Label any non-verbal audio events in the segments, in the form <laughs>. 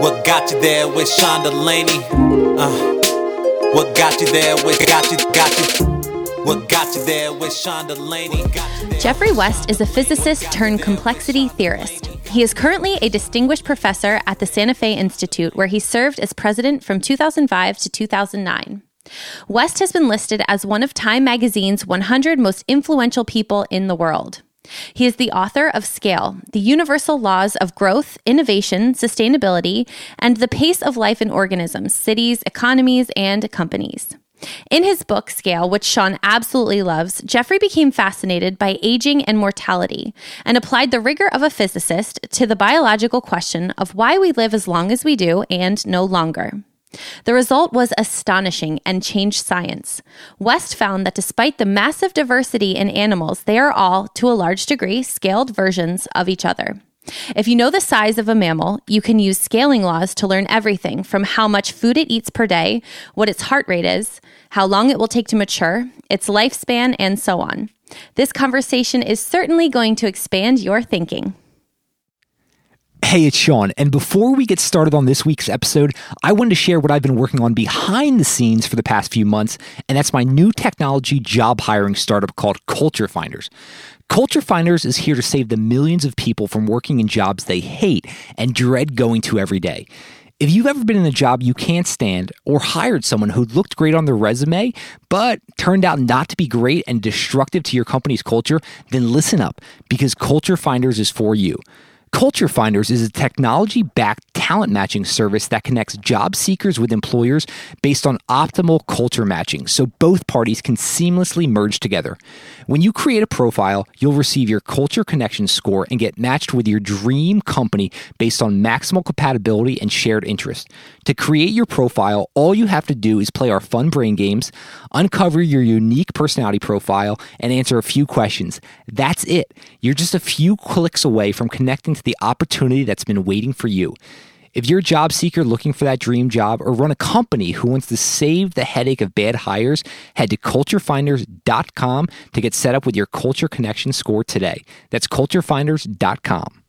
What got you there with Sean Delaney? Uh, what got you there with got you got you? What got you there with Sean Delaney? Geoffrey West is a physicist turned complexity theorist. He is currently a distinguished professor at the Santa Fe Institute, where he served as president from 2005 to 2009. West has been listed as one of Time magazine's 100 most influential people in the world. He is the author of Scale, the universal laws of growth, innovation, sustainability, and the pace of life in organisms, cities, economies, and companies. In his book, Scale, which Sean absolutely loves, Geoffrey became fascinated by aging and mortality and applied the rigor of a physicist to the biological question of why we live as long as we do and no longer. The result was astonishing and changed science. West found that despite the massive diversity in animals, they are all, to a large degree, scaled versions of each other. If you know the size of a mammal, you can use scaling laws to learn everything from how much food it eats per day, what its heart rate is, how long it will take to mature, its lifespan, and so on. This conversation is certainly going to expand your thinking. Hey, it's Sean. And before we get started on this week's episode, I wanted to share what I've been working on behind the scenes for the past few months, and that's my new technology job hiring startup called Culture Finders. Culture Finders is here to save the millions of people from working in jobs they hate and dread going to every day. If you've ever been in a job you can't stand or hired someone who looked great on their resume, but turned out not to be great and destructive to your company's culture, then listen up because Culture Finders is for you. Culture Finders is a technology backed talent matching service that connects job seekers with employers based on optimal culture matching so both parties can seamlessly merge together. When you create a profile, you'll receive your culture connection score and get matched with your dream company based on maximal compatibility and shared interest. To create your profile, all you have to do is play our fun brain games, uncover your unique personality profile, and answer a few questions. That's it. You're just a few clicks away from connecting to the opportunity that's been waiting for you. If you're a job seeker looking for that dream job or run a company who wants to save the headache of bad hires, head to culturefinders.com to get set up with your culture connection score today. That's culturefinders.com.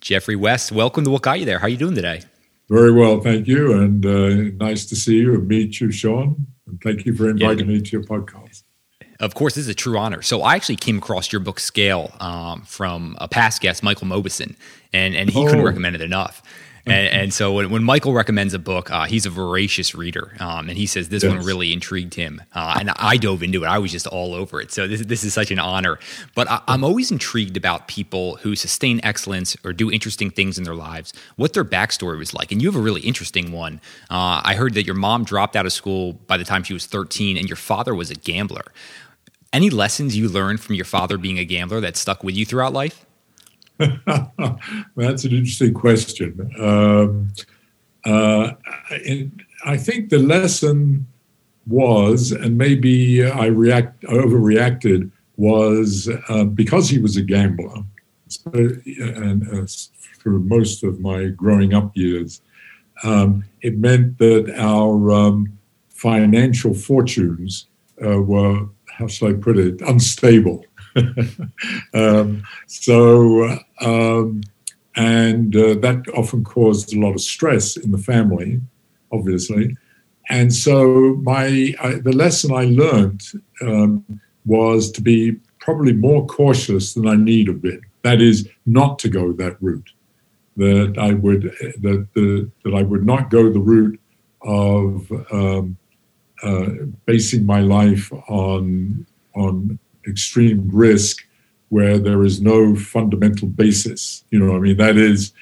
Geoffrey West, welcome to What Got You There. How are you doing today? Very well, thank you. And uh, nice to see you and meet you, Sean. And thank you for inviting yeah. me to your podcast. Of course, this is a true honor. So I actually came across your book Scale um, from a past guest, Michael Mauboussin, and and he oh. couldn't recommend it enough. And, and, so when, when, Michael recommends a book, uh, he's a voracious reader, um, and he says this yes. one really intrigued him. Uh, and I dove into it; I was just all over it. So this, this is such an honor. But I, am always intrigued about people who sustain excellence or do interesting things in their lives, what their backstory was like. And you have a really interesting one. Uh, I heard that your mom dropped out of school by the time she was 13, and your father was a gambler. Any lessons you learned from your father being a gambler that stuck with you throughout life? <laughs> That's an interesting question. Um, uh, I think the lesson was, and maybe I react overreacted, was uh, because he was a gambler, and uh, for most of my growing up years, um, it meant that our um, financial fortunes uh, were how shall I put it, unstable. <laughs> um, so, um, and uh, that often caused a lot of stress in the family, obviously. And so, my the lesson I learned um, was to be probably more cautious than I need have been. That is, not to go that route. That I would that the, that I would not go the route of um, uh, basing my life on on extreme risk where there is no fundamental basis. You know, I mean, that is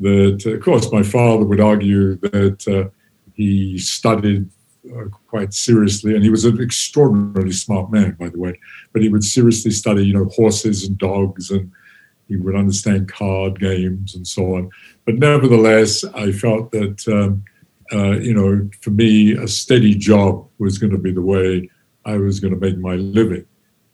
that. Of course, my father would argue that uh, he studied uh, quite seriously, and he was an extraordinarily smart man, by the way. But he would seriously study, you know, horses and dogs and he would understand card games and so on. But nevertheless, I felt that, um, uh, you know, for me, a steady job was going to be the way I was going to make my living.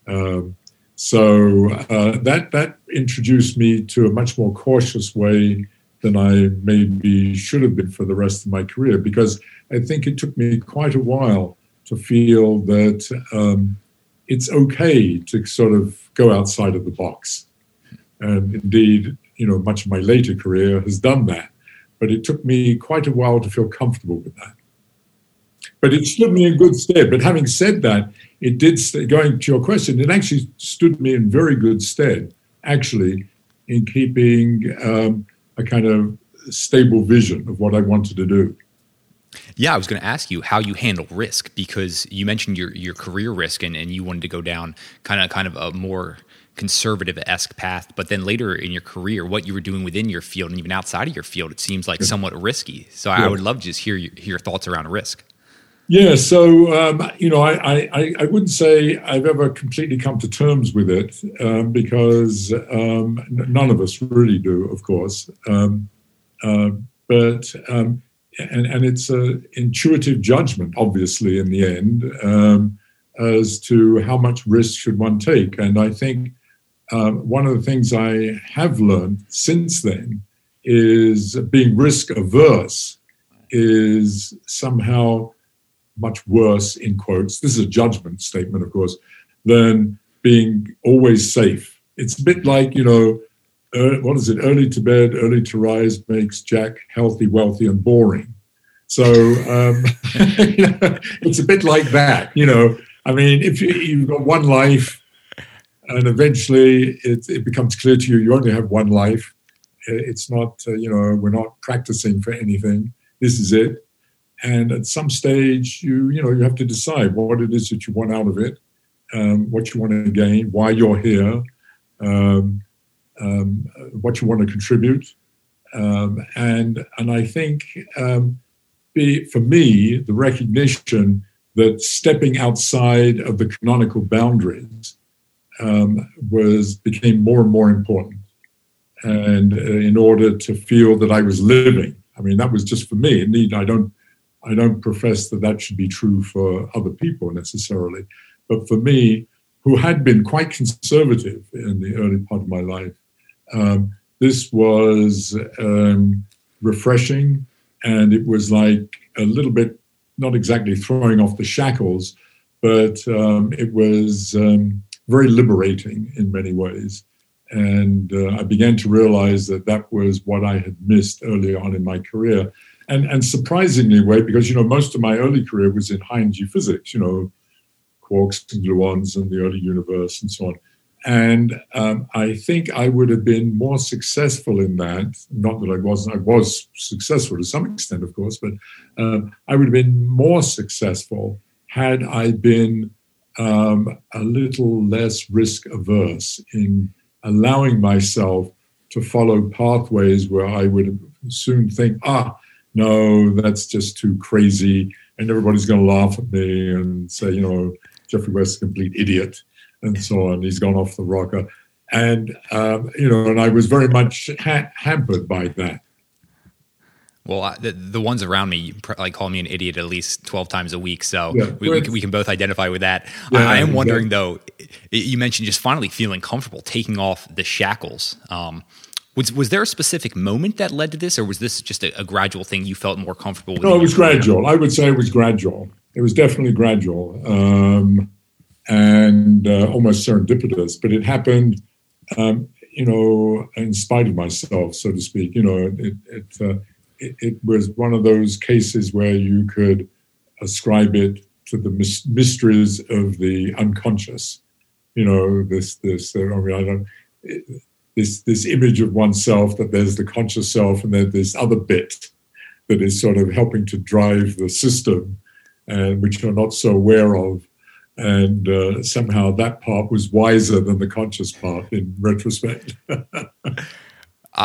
Um, so uh, that that introduced me to a much more cautious way than I maybe should have been for the rest of my career, because I think it took me quite a while to feel that um, it's okay to sort of go outside of the box. And indeed, you know, much of my later career has done that. But it took me quite a while to feel comfortable with that. But it stood me in good stead. But having said that, it did, going to your question, it actually stood me in very good stead, actually, in keeping um, a kind of stable vision of what I wanted to do. Yeah, I was going to ask you how you handle risk because you mentioned your your career risk and, and you wanted to go down kind of kind of a more conservative esque path, but then later in your career, what you were doing within your field and even outside of your field, it seems like somewhat risky. So yeah. I would love to just hear your, hear your thoughts around risk. Yeah, so um, you know, I, I, I wouldn't say I've ever completely come to terms with it um, because um, none of us really do, of course. Uh, but um, and and it's an intuitive judgment, obviously, in the end, as to how much risk should one take. And I think one of the things I have learned since then is being risk averse is somehow much worse, in quotes, this is a judgment statement, of course, than being always safe. It's a bit like, you know, uh, what is it? Early to bed, early to rise makes Jack healthy, wealthy, and boring. So um, <laughs> it's a bit like that, you know. I mean, if you, you've got one life, and eventually it, it, becomes clear to you you only have one life. It's not, uh, you know, we're not practicing for anything. This is it. And at some stage, you, you know, you have to decide what it is that you want out of it, um, what you want to gain, why you're here, um, um, what you want to contribute. Um, and, and I think um, be, for me, the recognition that stepping outside of the canonical boundaries um, was became more and more important. And uh, in order to feel that I was living, I mean, that was just for me. Indeed, I don't, I don't profess that that should be true for other people necessarily, but for me, who had been quite conservative in the early part of my life, um, this was um, refreshing, and it was like a little bit, not exactly throwing off the shackles, but um, it was um, very liberating in many ways. And uh, I began to realize that that was what I had missed early on in my career. And, and surprisingly, way because you know most of my early career was in high energy physics, you know, quarks and gluons and the early universe and so on. And um, I think I would have been more successful in that. Not that I wasn't, I was successful to some extent, of course, but um, I would have been more successful had I been um, a little less risk averse in allowing myself to follow pathways where I would soon think, ah, no, that's just too crazy, and everybody's going to laugh at me and say, you know, Geoffrey West is a complete idiot, and so on. He's gone off the rocker, and um, you know, and I was very much ha- hampered by that. Well, the, the ones around me like call me an idiot at least 12 times a week. So yeah, we, we, can, we, can both identify with that. Yeah, I, I, am wondering yeah. though, you mentioned just finally feeling comfortable taking off the shackles. Um, was, was there a specific moment that led to this or was this just a, a gradual thing you felt more comfortable with? No, it was gradual. I would say it was gradual. It was definitely gradual um, and uh, almost serendipitous, but it happened, um, you know, in spite of myself, so to speak. You know, it, it uh, it, it, was one of those cases where you could ascribe it to the mysteries of the unconscious. You know, this this uh, I mean, I don't. It, this, this image of oneself that there's the conscious self and there's this other bit that is sort of helping to drive the system and which you're not so aware of and uh, somehow that part was wiser than the conscious part in retrospect <laughs>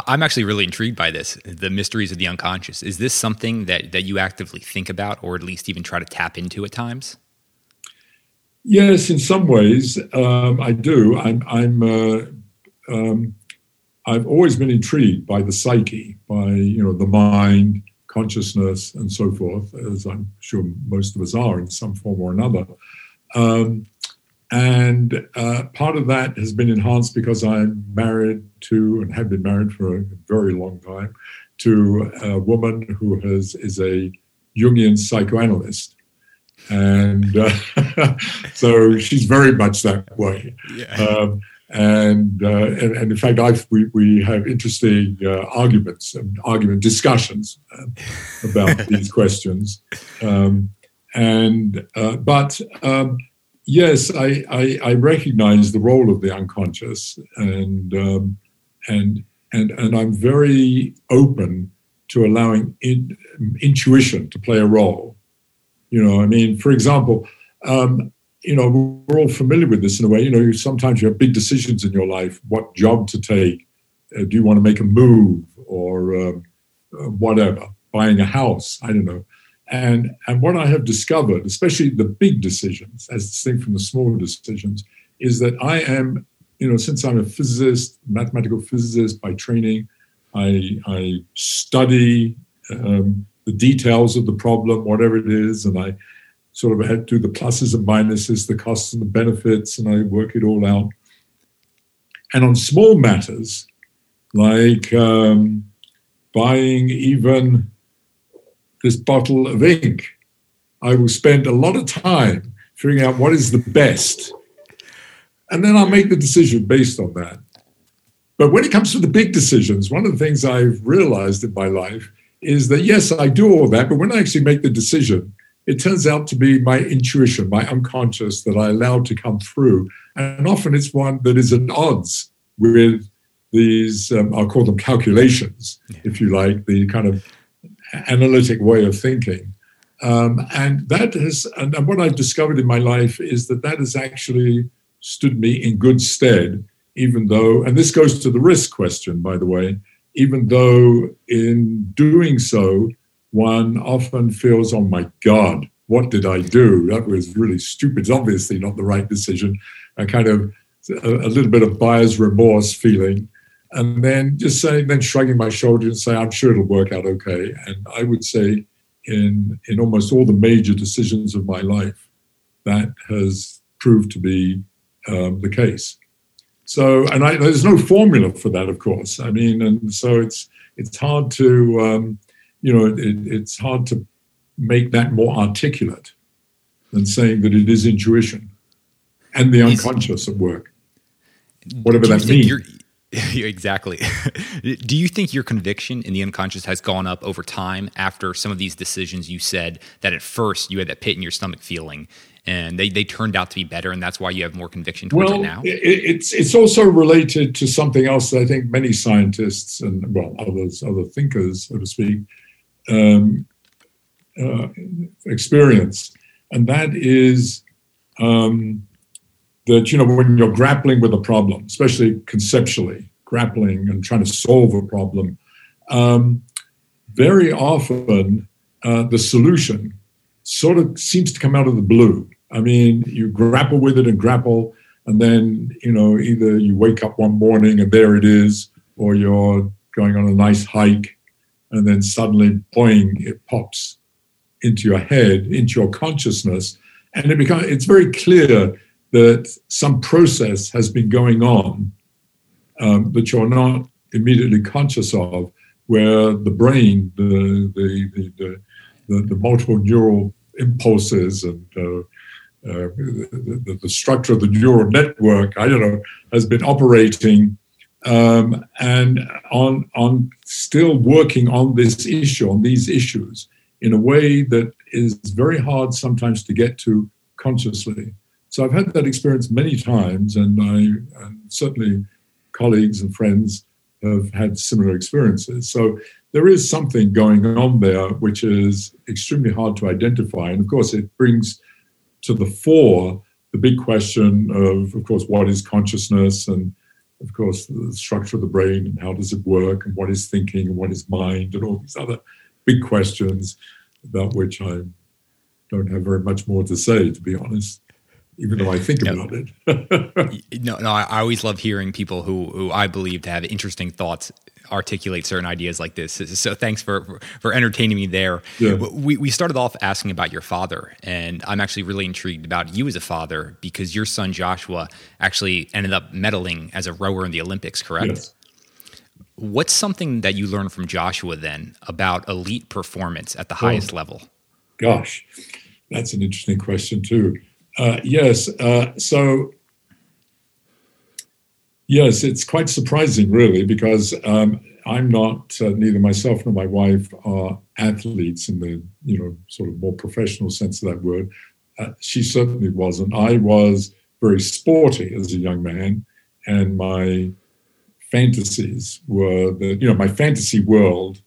I'm actually really intrigued by this the mysteries of the unconscious. Is this something that, that you actively think about or at least even try to tap into at times? Yes, in some ways, um, I do. I'm, I'm uh, um, I've always been intrigued by the psyche, by you know the mind, consciousness, and so forth, as I'm sure most of us are in some form or another. Um, and uh, part of that has been enhanced because I'm married to and have been married for a very long time to a woman who has is a Jungian psychoanalyst, and uh, <laughs> so she's very much that way. Yeah. Um, and, uh, and, and in fact, I've, we we have interesting uh, arguments and argument discussions uh, about <laughs> these questions. Um, and uh, but um, yes, I, I, I recognize the role of the unconscious, and um, and and and I'm very open to allowing in, intuition to play a role. You know, I mean, for example, um, you know, we're all familiar with this in a way. You know, sometimes you have big decisions in your life: what job to take, uh, do you want to make a move, or um, uh, whatever, buying a house. I don't know. And and what I have discovered, especially the big decisions, as distinct from the smaller decisions, is that I am, you know, since I'm a physicist, mathematical physicist by training, I, I study um, the details of the problem, whatever it is, and I sort of had to do the pluses and minuses, the costs and the benefits, and I work it all out. And on small matters, like um, buying even this bottle of ink, I will spend a lot of time figuring out what is the best. And then I'll make the decision based on that. But when it comes to the big decisions, one of the things I've realized in my life is that yes, I do all that, but when I actually make the decision, it turns out to be my intuition, my unconscious that I allow to come through. And often it's one that is at odds with these, um, I'll call them calculations, if you like, the kind of analytic way of thinking. Um, and that has, and what I've discovered in my life is that that has actually stood me in good stead even though, and this goes to the risk question, by the way, even though in doing so, one often feels, oh my God, what did I do? That was really stupid. It's obviously not the right decision. A kind of a, a little bit of buyer's remorse feeling. And then just saying, then shrugging my shoulders and say, I'm sure it'll work out okay. And I would say in, in almost all the major decisions of my life, that has proved to be um, the case. So, and I, there's no formula for that, of course. I mean, and so it's it's hard to, um, you know, it, it's hard to make that more articulate than saying that it is intuition and the unconscious at work, whatever that means. <laughs> exactly. <laughs> Do you think your conviction in the unconscious has gone up over time after some of these decisions you said that at first you had that pit in your stomach feeling and they, they turned out to be better and that's why you have more conviction towards well, it now? It's, it's also related to something else that I think many scientists and, well, others, other thinkers, so to speak, um, uh, experience. And that is um, that you know when you're grappling with a problem, especially conceptually grappling and trying to solve a problem, um, very often uh, the solution sort of seems to come out of the blue. I mean, you grapple with it and grapple, and then you know either you wake up one morning and there it is, or you're going on a nice hike, and then suddenly, boing, it pops into your head, into your consciousness, and it becomes it's very clear that some process has been going on um, that you're not immediately conscious of, where the brain, the the the, the, the multiple neural impulses and uh, uh, the, the, structure of the neural network, I don't know, has been operating um, and on on still working on this issue, on these issues, in a way that is very hard sometimes to get to consciously. So I've had that experience many times, and I and certainly colleagues and friends have had similar experiences. So there is something going on there which is extremely hard to identify. And of course, it brings to the fore the big question of, of course, what is consciousness and of course, the structure of the brain and how does it work and what is thinking and what is mind and all these other big questions about which I don't have very much more to say, to be honest. even though I think about it. <laughs> no, no, I, I always love hearing people who who I believe to have interesting thoughts articulate certain ideas like this. So thanks for for entertaining me there. Yeah. We we started off asking about your father, and I'm actually really intrigued about you as a father because your son Joshua actually ended up medaling as a rower in the Olympics, correct? Yes. What's something that you learned from Joshua then about elite performance at the oh, highest level? Gosh, that's an interesting question too. Uh, yes, uh, so Yes, it's quite surprising, really, because um, I'm not uh, neither myself nor my wife are athletes in the you know sort of more professional sense of that word. Uh, she certainly wasn't. I was very sporty as a young man, and my fantasies were that you know my fantasy world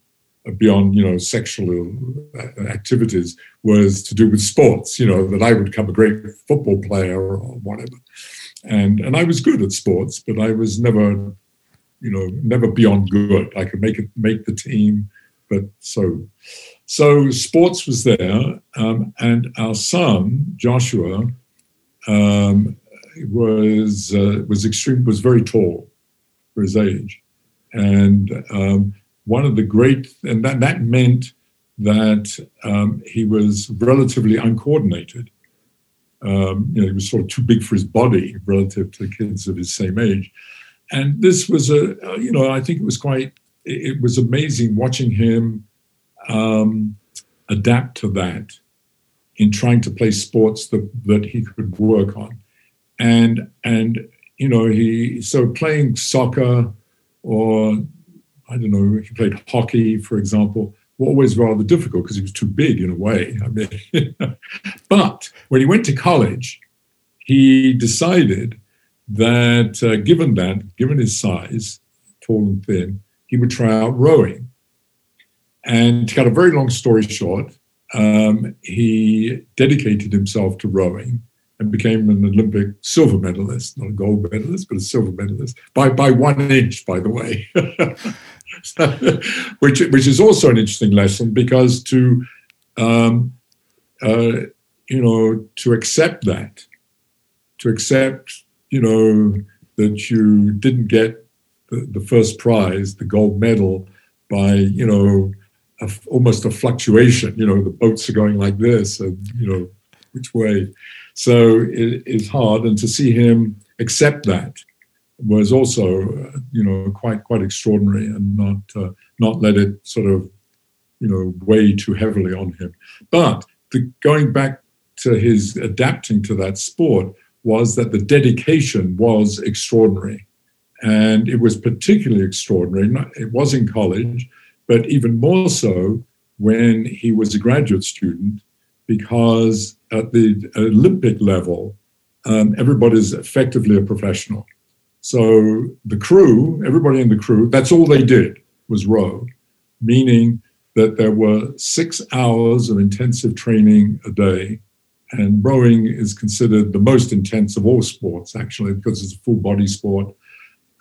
beyond you know sexual uh, activities was to do with sports. You know that I would become a great football player or whatever and and I was good at sports, but I was never, you know, never beyond good. I could make it make the team, but so so sports was there, um, and our son Joshua um, was uh, was extreme was very tall for his age, and um, one of the great and that that meant that um, he was relatively uncoordinated um, you know, he was sort of too big for his body relative to the kids of his same age. And this was a, you know, I think it was quite, it was amazing watching him um, adapt to that in trying to play sports that, that he could work on. And, and, you know, he, so playing soccer or, I don't know, he played hockey, for example, were always rather difficult because he was too big in a way. I mean, <laughs> but when he went to college, he decided that uh, given that, given his size, tall and thin, he would try out rowing. And to cut a very long story short, um, he dedicated himself to rowing and became an Olympic silver medalist, not a gold medalist, but a silver medalist by, by one inch, by the way. <laughs> <laughs> which which is also an interesting lesson because to um, uh, you know to accept that, to accept you know that you didn't get the, the first prize, the gold medal, by you know a, almost a fluctuation. You know the boats are going like this, and you know which way. So it is hard, and to see him accept that was also, you know, quite quite extraordinary, and not uh, not let it sort of, you know, weigh too heavily on him. But the, going back to his adapting to that sport was that the dedication was extraordinary, and it was particularly extraordinary. It was in college, but even more so when he was a graduate student, because at the Olympic level, um, everybody's effectively a professional so the crew, everybody in the crew, that's all they did was row, meaning that there were six hours of intensive training a day. And rowing is considered the most intense of all sports, actually, because it's a full body sport.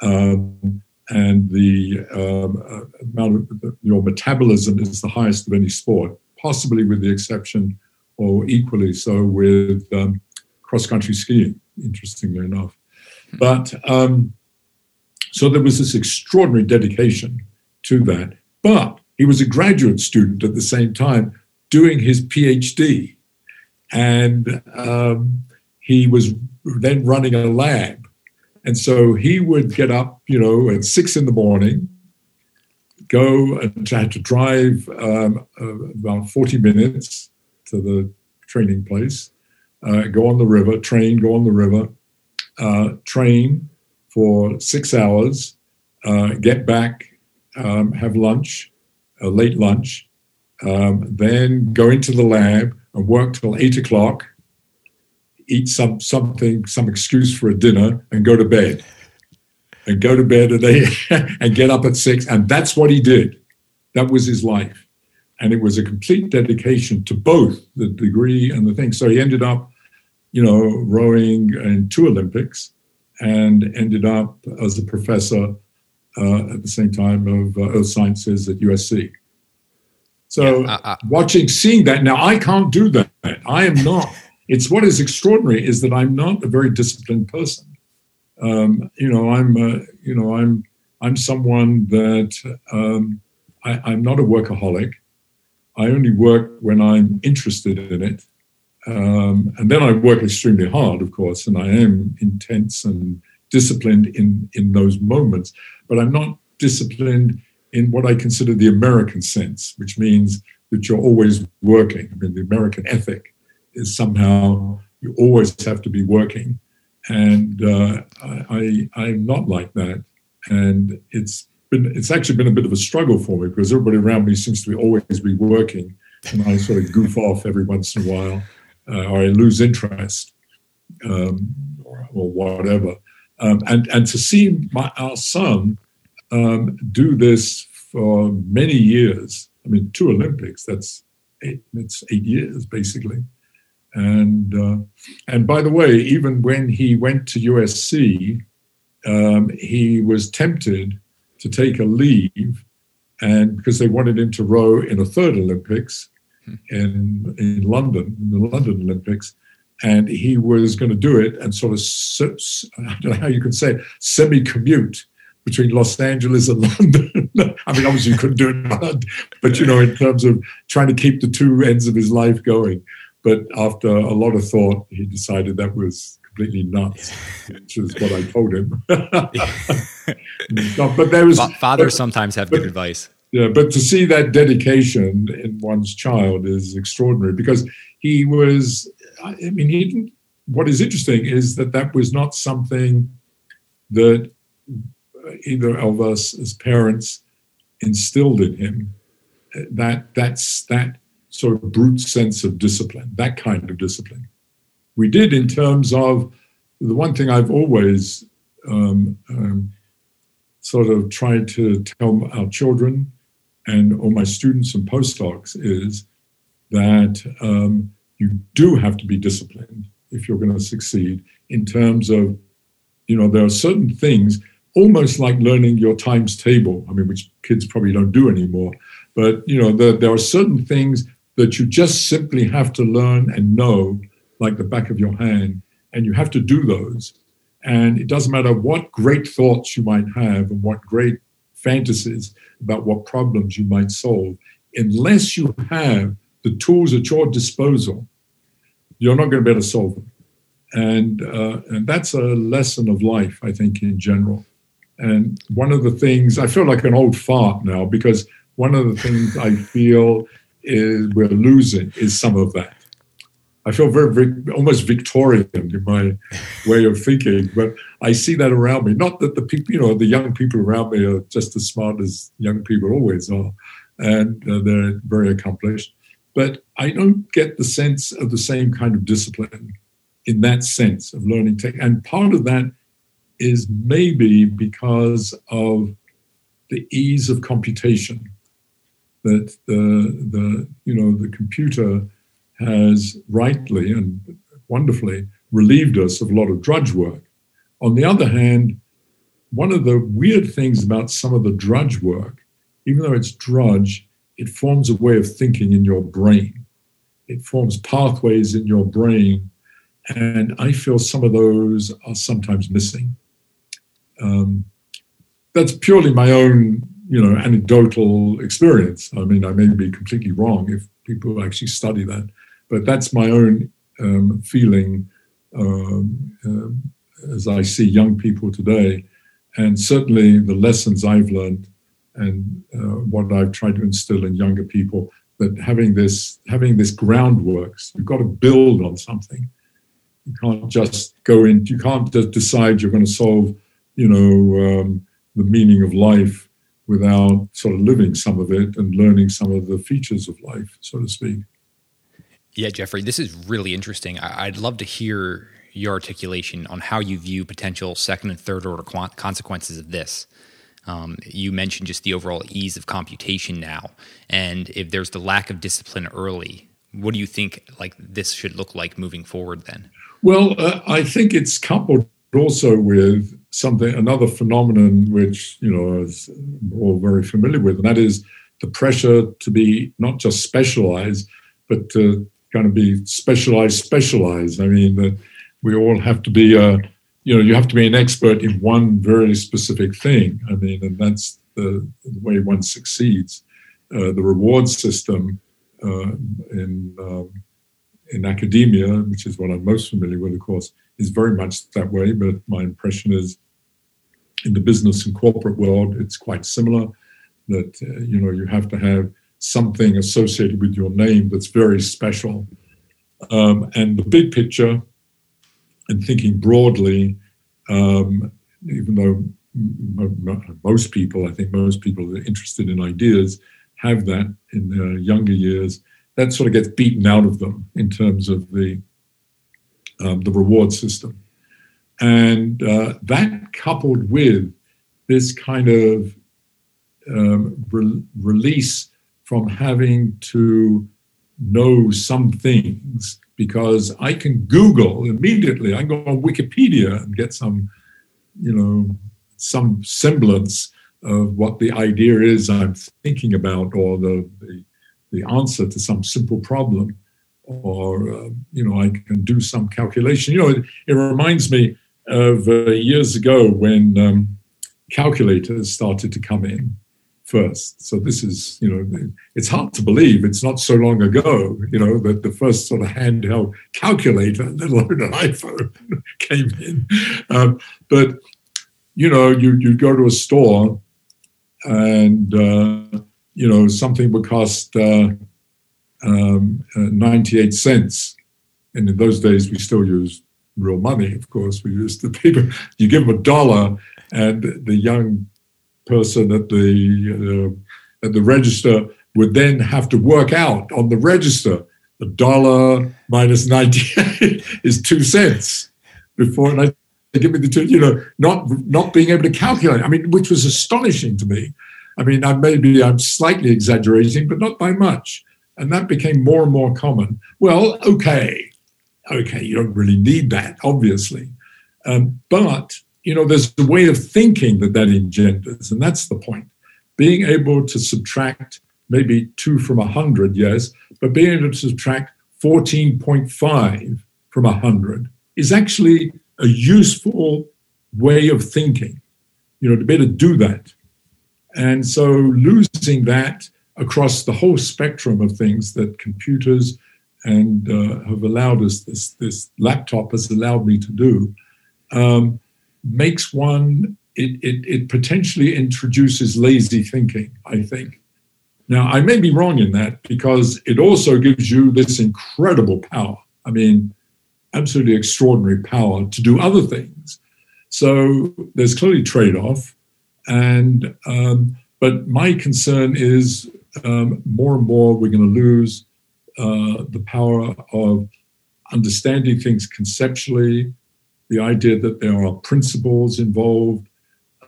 Um, and the um, uh, amount of your metabolism is the highest of any sport, possibly with the exception, or equally so, with um, cross country skiing, interestingly enough. But um, so there was this extraordinary dedication to that. But he was a graduate student at the same time doing his PhD. And um, he was then running a lab. And so he would get up, you know, at six in the morning, go and had to drive um, uh, about 40 minutes to the training place, uh, go on the river, train, go on the river, uh, train for six hours, uh, get back, um, have lunch, a late lunch, um, then go into the lab and work till eight o'clock, eat some something, some excuse for a dinner, and go to bed. And go to bed at eight <laughs> and get up at six. And that's what he did. That was his life. And it was a complete dedication to both the degree and the thing. So he ended up you know, rowing in two Olympics and ended up as a professor uh, at the same time of uh, earth sciences at USC. So yeah, uh, uh, watching, seeing that now, I can't do that. I am not <laughs> it's what is extraordinary is that I'm not a very disciplined person. Um, you know, I'm uh, you know I'm I'm someone that um, I, I'm not a workaholic. I only work when I'm interested in it. Um, and then I work extremely hard, of course, and I am intense and disciplined in, in those moments. But I'm not disciplined in what I consider the American sense, which means that you're always working. I mean, the American ethic is somehow you always have to be working. And uh, I, I'm not like that. And it's been, it's actually been a bit of a struggle for me because everybody around me seems to be always be working. And I sort of goof off every once in a while uh, or I lose interest um, or, or, whatever. Um, and, and to see my, our son um, do this for many years, I mean, two Olympics, that's eight, that's eight years basically. And, uh, and by the way, even when he went to USC, um, he was tempted to take a leave and because they wanted him to row in a third Olympics, in in London, in the London Olympics, and he was going to do it and sort of I don't know how you can say semi commute between Los Angeles and <laughs> London. I mean, obviously you couldn't do it, but you know, in terms of trying to keep the two ends of his life going. But after a lot of thought, he decided that was completely nuts, which is what I told him. <laughs> <laughs> but there was fathers but, sometimes have but, good advice. Yeah, but to see that dedication in one's child is extraordinary because he was, I mean, he didn't, what is interesting is that that was not something that either of us as parents instilled in him. That that's that sort of brute sense of discipline, that kind of discipline. We did in terms of the one thing I've always um, um, sort of tried to tell our children and all my students and postdocs is that um, you do have to be disciplined if you're going to succeed in terms of, you know, there are certain things almost like learning your times table. I mean, which kids probably don't do anymore. But, you know, there, there are certain things that you just simply have to learn and know like the back of your hand. And you have to do those. And it doesn't matter what great thoughts you might have and what great fantasies about what problems you might solve. Unless you have the tools at your disposal, you're not going to be able to solve them. And, uh, and that's a lesson of life, I think, in general. And one of the things, I feel like an old fart now because one of the things I feel is we're losing is some of that. I feel very, very, almost Victorian in my way of thinking, but I see that around me. Not that the people, you know, the young people around me are just as smart as young people always are, and uh, they're very accomplished. But I don't get the sense of the same kind of discipline in that sense of learning tech. And part of that is maybe because of the ease of computation that the the you know the computer has rightly and wonderfully relieved us of a lot of drudge work. On the other hand, one of the weird things about some of the drudge work, even though it's drudge, it forms a way of thinking in your brain. It forms pathways in your brain. And I feel some of those are sometimes missing. Um, that's purely my own, you know, anecdotal experience. I mean, I may be completely wrong if people actually study that. But that's my own um, feeling um, uh, as I see young people today. And certainly the lessons I've learned and uh, what I've tried to instill in younger people that having this having this groundwork, you've got to build on something. You can't just go in. You can't just decide you're going to solve, you know, um, the meaning of life without sort of living some of it and learning some of the features of life, so to speak. Yeah, Geoffrey, this is really interesting. I'd love to hear your articulation on how you view potential second and third order consequences of this. Um, you mentioned just the overall ease of computation now, and if there's the lack of discipline early, what do you think like this should look like moving forward? Then, well, uh, I think it's coupled also with something another phenomenon which you know is all very familiar with, and that is the pressure to be not just specialized, but to kind of be specialized, specialized. I mean, that we all have to be, uh, you know, you have to be an expert in one very specific thing. I mean, and that's the, the way one succeeds. Uh, the reward system uh, in um, in academia, which is what I'm most familiar with, of course, is very much that way. But my impression is, in the business and corporate world, it's quite similar. That uh, you know you have to have something associated with your name that's very special. Um, and the big picture, and thinking broadly, um, even though most people, I think most people that are interested in ideas, have that in their younger years. That sort of gets beaten out of them in terms of the um, the reward system, and uh, that coupled with this kind of um, re- release from having to know some things because I can Google immediately. I can go on Wikipedia and get some, you know, some semblance of what the idea is I'm thinking about or the, the, the answer to some simple problem. Or, uh, you know, I can do some calculation. You know, it, it reminds me of uh, years ago when um, calculators started to come in first. So this is, you know, it's hard to believe it's not so long ago, you know, that the first sort of handheld calculator, <laughs> let alone an iPhone, <laughs> came in. Um, but you know, you you go to a store, and uh, you know something would cost uh, um, uh, ninety eight cents, and in those days we still used real money. Of course, we used the <laughs> paper. You give them a dollar, and the young person at the uh, at the register would then have to work out on the register a dollar minus 98 <laughs> is two cents before and I give me the two, you know, not not being able to calculate. I mean, which was astonishing to me. I mean, I maybe I'm slightly exaggerating, but not by much. And that became more and more common. Well, okay, okay, you don't really need that, obviously. Um, but you know, there's a way of thinking that that engenders, and that's the point. Being able to subtract maybe two from a hundred, yes, but being able to subtract 14.5 from a hundred is actually a useful way of thinking, you know, to be able to do that. And so losing that across the whole spectrum of things that computers and uh, have allowed us, this, this laptop has allowed me to do, um, makes one, it, it, it potentially introduces lazy thinking, I think. Now, I may be wrong in that because it also gives you this incredible power. I mean, absolutely extraordinary power to do other things. So there's clearly trade off. And, um, but my concern is um, more and more we're going to lose uh, the power of understanding things conceptually, the idea that there are principles involved,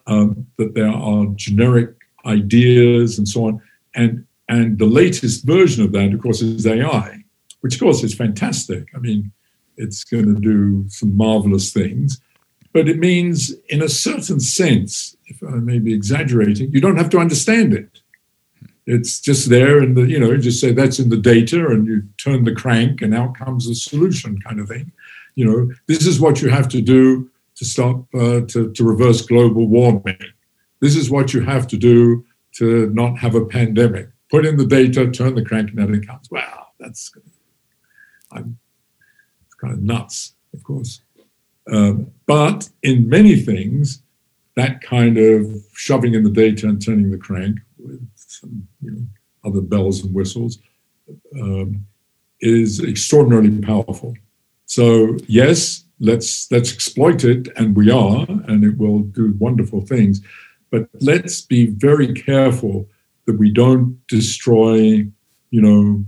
um, that there are generic ideas and so on. And, and the latest version of that, of course, is AI, which, of course, is fantastic. I mean, it's going to do some marvelous things. But it means, in a certain sense, if I may be exaggerating, you don't have to understand it. It's just there, and the, you know, just say that's in the data, and you turn the crank, and out comes a solution, kind of thing. You know, this is what you have to do to stop uh, to, to reverse global warming. This is what you have to do to not have a pandemic. Put in the data, turn the crank, and it comes. Wow, that's. I'm kind of nuts, of course. Um, but in many things, that kind of shoving in the data and turning the crank with some you know, other bells and whistles um, is extraordinarily powerful. So yes, let's let's exploit it, and we are, and it will do wonderful things. But let's be very careful that we don't destroy, you know,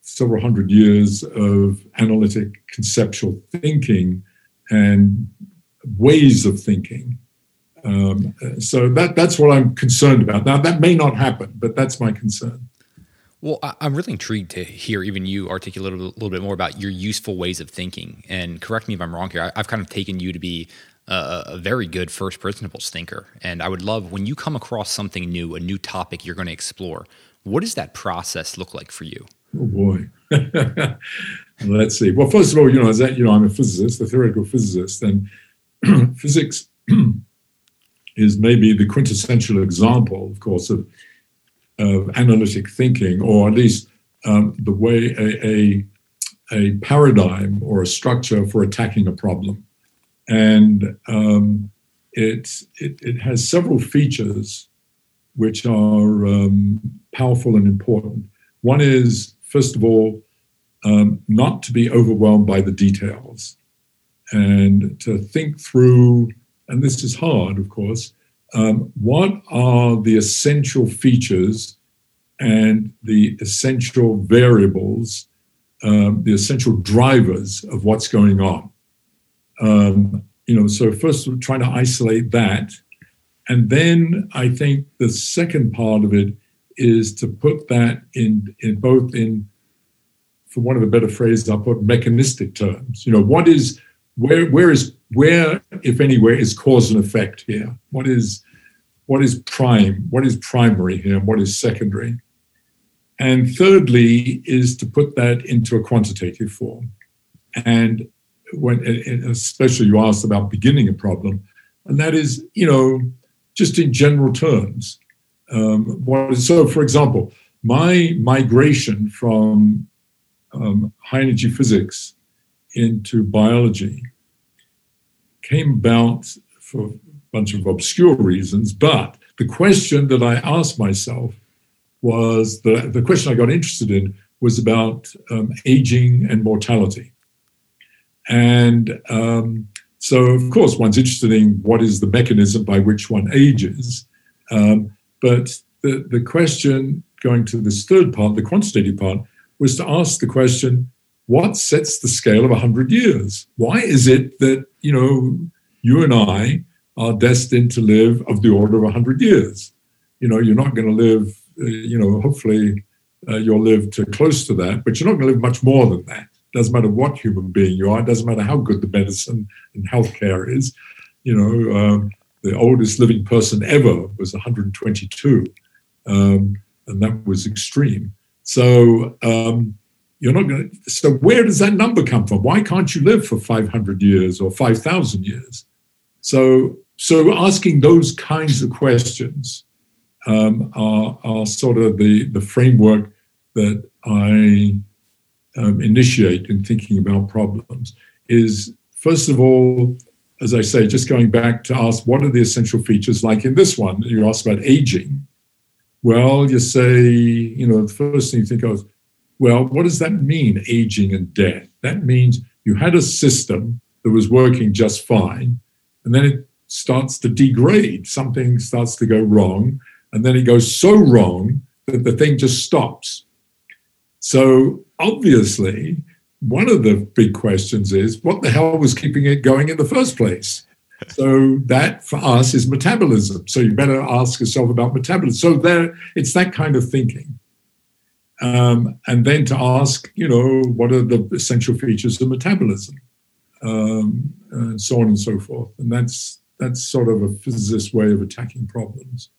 several hundred years of analytic conceptual thinking and ways of thinking. Um, so that that's what I'm concerned about. Now that may not happen, but that's my concern. Well, I'm really intrigued to hear even you articulate a little bit more about your useful ways of thinking. And correct me if I'm wrong here. I've kind of taken you to be a, a very good first principles thinker, and I would love when you come across something new, a new topic you're going to explore. What does that process look like for you? Oh boy. <laughs> Let's see. Well, first of all, you know, as you know, I'm a physicist, a theoretical physicist, and <clears throat> physics <clears throat> is maybe the quintessential example, of course, of, of analytic thinking, or at least um, the way a, a, a, paradigm or a structure for attacking a problem. And um, it, it, it, has several features which are um, powerful and important. One is, first of all, um, not to be overwhelmed by the details and to think through, and this is hard, of course, um, what are the essential features and the essential variables, um, the essential drivers of what's going on. Um, you know, so first we're trying to isolate that. And then I think the second part of it is to put that in, in both in, for one of the better phrases, I'll put mechanistic terms. You know, what is where where is where, if anywhere, is cause and effect here? What is what is prime? What is primary here? what is secondary? And thirdly, is to put that into a quantitative form. And when, especially you asked about beginning a problem, and that is, you know, just in general terms. Um, so, for example, my migration from um, high energy physics into biology came about for bunch of obscure reasons, but the question that I asked myself was the, the question I got interested in was about um, aging and mortality. And um, so, of course, one's interested in what is the mechanism by which one ages. Um, but the, the question going to this third part, the quantitative part, was to ask the question what sets the scale of 100 years? Why is it that, you know, you and I are destined to live of the order of 100 years? You know, you're not going to live, uh, you know, hopefully uh, you'll live to close to that, but you're not going to live much more than that. Doesn't matter what human being you are, doesn't matter how good the medicine and healthcare is. You know, um, the oldest living person ever was 122, um, and that was extreme. So, um, you're not going to. So where does that number come from? Why can't you live for 500 years or 5,000 years? So, so asking those kinds of questions um, are, are sort of the, the framework that I um, initiate in thinking about problems. Is first of all, as I say, just going back to ask what are the essential features, like in this one, you asked about aging. Well, you say, you know, the first thing you think of well, what does that mean, aging and death? That means you had a system that was working just fine, and then it starts to degrade. Something starts to go wrong, and then it goes so wrong that the thing just stops. So, obviously, one of the big questions is what the hell was keeping it going in the first place? So that for us is metabolism. So you better ask yourself about metabolism. So there, it's that kind of thinking um, and then to ask, you know, what are the essential features of metabolism, um, and so on and so forth. And that's that's sort of a physicist way of attacking problems.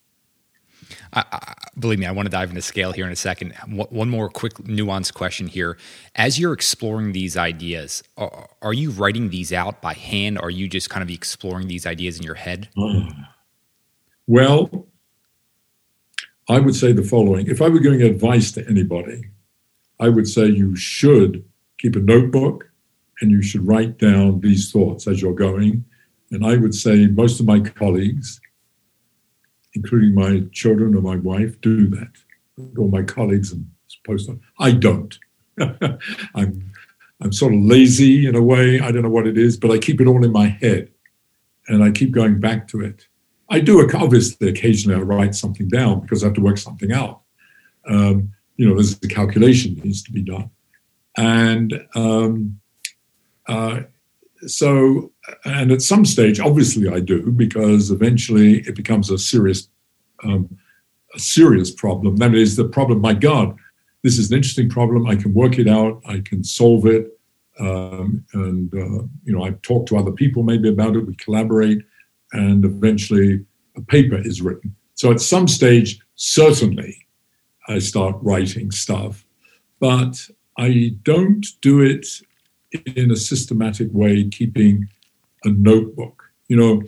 I, I, believe me, I want to dive into scale here in a second. One more quick nuanced question here. As you're exploring these ideas, are, are, you writing these out by hand? Or are you just kind of exploring these ideas in your head? Oh, well, I would say the following if I were giving advice to anybody, I would say you should keep a notebook and you should write down these thoughts as you're going. And I would say most of my colleagues, including my children or my wife, do that. All my colleagues and to. I don't. <laughs> I'm I'm sort of lazy in a way. I don't know what it is, but I keep it all in my head, and I keep going back to it. I do obviously occasionally I write something down because I have to work something out. Um, you know, there's a calculation that needs to be done, and um, uh, so and at some stage, obviously I do because eventually it becomes a serious um, a serious problem. That is the problem. My God, this is an interesting problem. I can work it out. I can solve it. Um, and uh, you know, I talk to other people maybe about it. We collaborate and eventually a paper is written. So at some stage, certainly, I start writing stuff. but I don't do it in a systematic way, keeping a notebook. You know,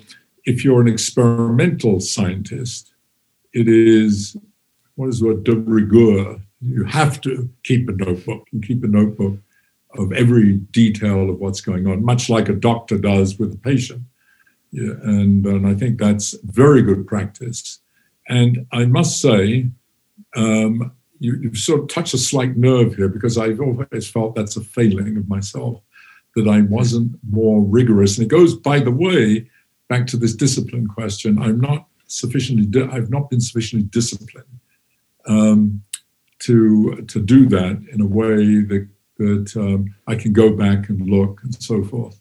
if you're an experimental scientist, it is what is word de rigueur. You have to keep a notebook. You keep a notebook of every detail of what's going on, much like a doctor does with a patient. Yeah, and, and I think that's very good practice. And I must say, um, you, have sort of touched a slight nerve here because I've always felt that's a failing of myself, that I wasn't more rigorous. And it goes, by the way, back to this discipline question. I'm not sufficiently, di- I've not been sufficiently disciplined um, to to do that in a way that that um, I can go back and look and so forth.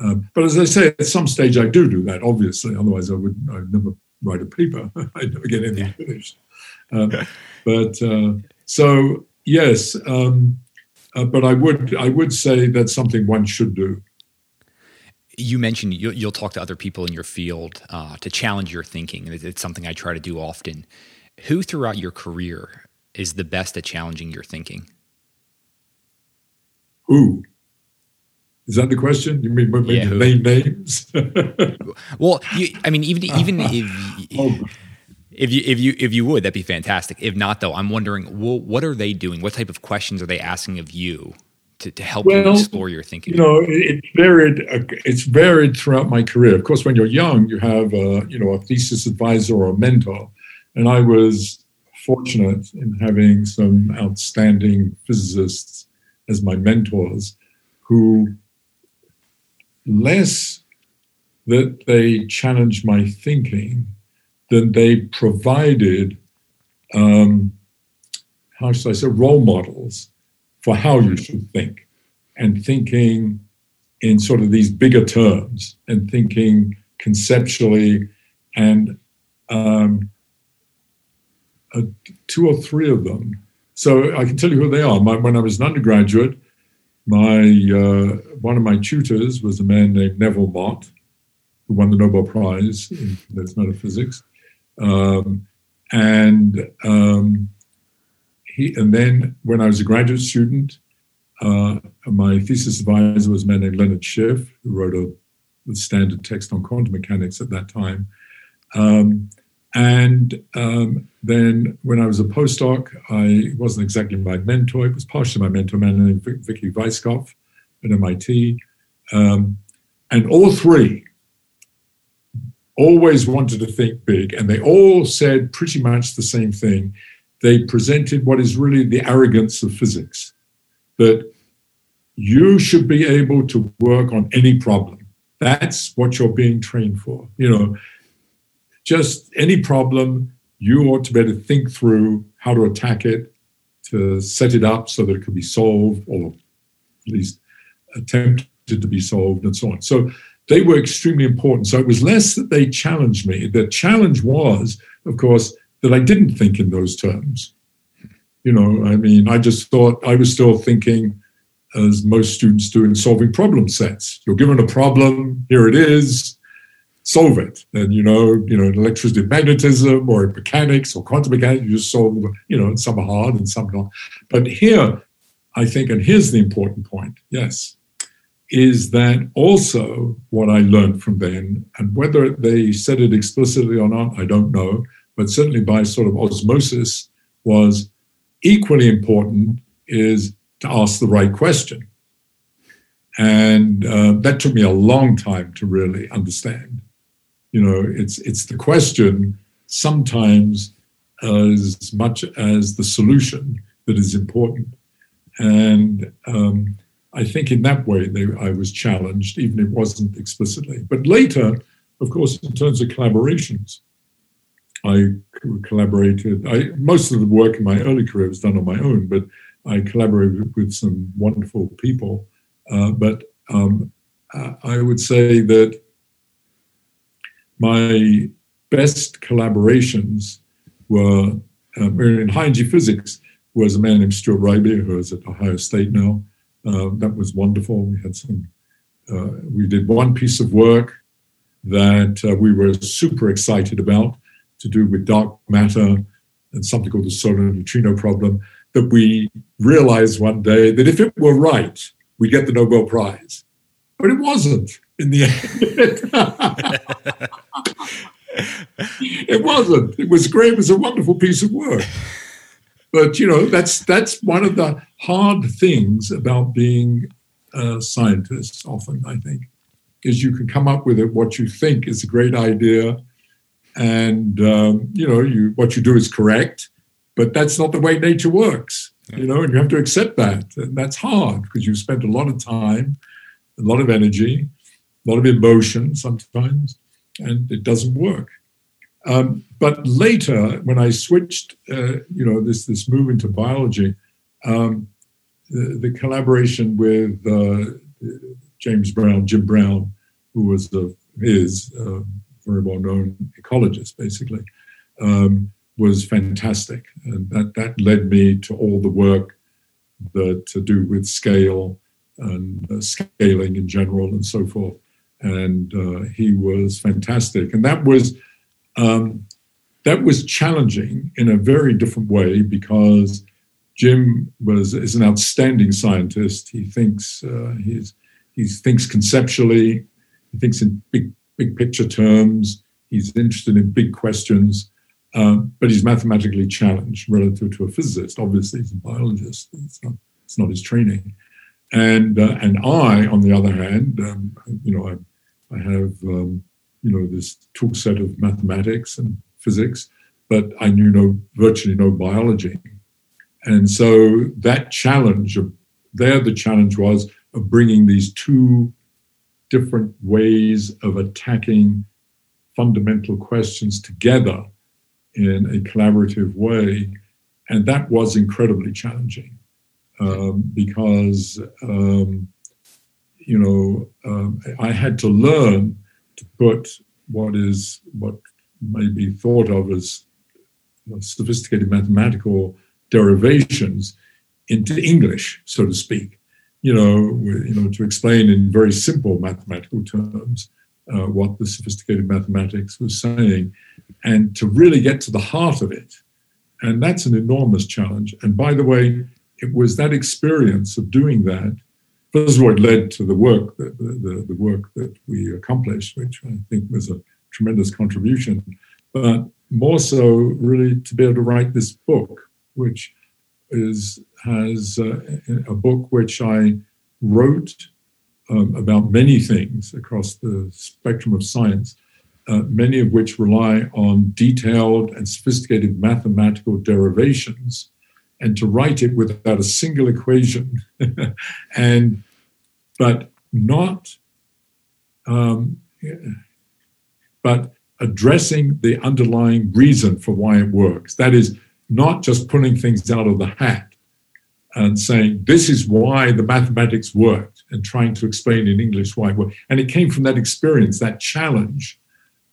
Um, but as I say, at some stage I do do that. Obviously, otherwise I would I'd never write a paper. <laughs> I'd never get anything finished. Um, but uh, so yes, um, uh, but I would I would say that's something one should do. You mentioned you'll, you'll talk to other people in your field uh, to challenge your thinking. It's something I try to do often. Who throughout your career is the best at challenging your thinking? Who? Is that the question? You mean maybe yeah, name names? <laughs> well, you, I mean, even even <laughs> if oh. If you if you if you would, that'd be fantastic. If not, though, I'm wondering, well, what are they doing? What type of questions are they asking of you to, to help well, you explore your thinking? You know, it, varied. Uh, it's varied throughout my career. Of course, when you're young, you have a, you know a thesis advisor or a mentor, and I was fortunate in having some outstanding physicists as my mentors who less that they challenged my thinking than they provided, um, how should I say, role models for how you should think and thinking in sort of these bigger terms and thinking conceptually and um, uh, two or three of them. So I can tell you who they are. My, when I was an undergraduate, my uh, one of my tutors was a man named Neville Mott, who won the Nobel Prize in that's metaphysics, um, and um, he. And then when I was a graduate student, uh, my thesis advisor was a man named Leonard Schiff, who wrote a, standard text on quantum mechanics at that time. Um, and um, then when I was a postdoc, I wasn't exactly my mentor. It was partially my mentor, a man named Vicky Weisskopf at MIT. Um, and all three always wanted to think big, and they all said pretty much the same thing. They presented what is really the arrogance of physics that you should be able to work on any problem. That's what you're being trained for. You know, just any problem, you ought to be able to think through how to attack it, to set it up so that it can be solved, or at least attempted to be solved, and so on. So they were extremely important. So it was less that they challenged me. The challenge was, of course, that I didn't think in those terms. You know, I mean, I just thought I was still thinking as most students do in solving problem sets. You're given a problem, here it is, solve it. And you know, you know, in electricity magnetism or in mechanics or quantum mechanics, you just solve you know, some are hard and some not. But here, I think, and here's the important point, yes, is that also what I learned from then, and whether they said it explicitly or not, I don't know, but certainly by sort of osmosis was equally important is to ask the right question. And uh, that took me a long time to really understand you know, it's it's the question sometimes as much as the solution that is important. And um, I think in that way they, I was challenged, even if it wasn't explicitly. But later, of course, in terms of collaborations, I collaborated. I, most of the work in my early career was done on my own, but I collaborated with some wonderful people. Uh, but um, I would say that my best collaborations were um, in high energy physics was a man named Stuart Raby, who is at Ohio State now. Uh, that was wonderful. We had some, uh, we did one piece of work that uh, we were super excited about to do with dark matter and something called the solar neutrino problem. that we realized one day that if it were right, we'd get the Nobel Prize. But it wasn't in the end. <laughs> <laughs> it wasn't. It was great. It was a wonderful piece of work. But you know, that's that's one of the hard things about being a scientist. Often, I think, is you can come up with it what you think is a great idea, and um, you know, you what you do is correct, but that's not the way nature works. You know, and you have to accept that, and that's hard because you've spent a lot of time, a lot of energy, a lot of emotion sometimes, and it doesn't work. Um, but later, when I switched, uh, you know, this this move into biology, um, the, the, collaboration with uh, James Brown, Jim Brown, who was the is uh, very well known ecologist, basically, um, was fantastic, and that that led me to all the work that to do with scale and uh, scaling in general and so forth. And uh, he was fantastic, and that was um, that was challenging in a very different way because Jim was is an outstanding scientist. He thinks uh, he's he thinks conceptually. He thinks in big big picture terms. He's interested in big questions, um, but he's mathematically challenged relative to a physicist. Obviously, he's a biologist. It's not it's not his training. And uh, and I, on the other hand, um, you know, I, I have um, you know this tool set of mathematics and physics, but I knew no virtually no biology, and so that challenge of there the challenge was of bringing these two different ways of attacking fundamental questions together in a collaborative way, and that was incredibly challenging um, because um, you know um, I had to learn to put what is what may be thought of as sophisticated mathematical derivations into English, so to speak. You know, you know, to explain in very simple mathematical terms uh, what the sophisticated mathematics was saying, and to really get to the heart of it. And that's an enormous challenge. And by the way, it was that experience of doing that of all, it led to the work that the, the, the, work that we accomplished, which I think was a tremendous contribution. But more so, really, to be able to write this book, which is has uh, a book which I wrote um, about many things across the spectrum of science. Uh, many of which rely on detailed and sophisticated mathematical derivations and to write it without a single equation, <laughs> and but not, um, but addressing the underlying reason for why it works. That is not just pulling things out of the hat and saying this is why the mathematics worked and trying to explain in English why it worked. And it came from that experience, that challenge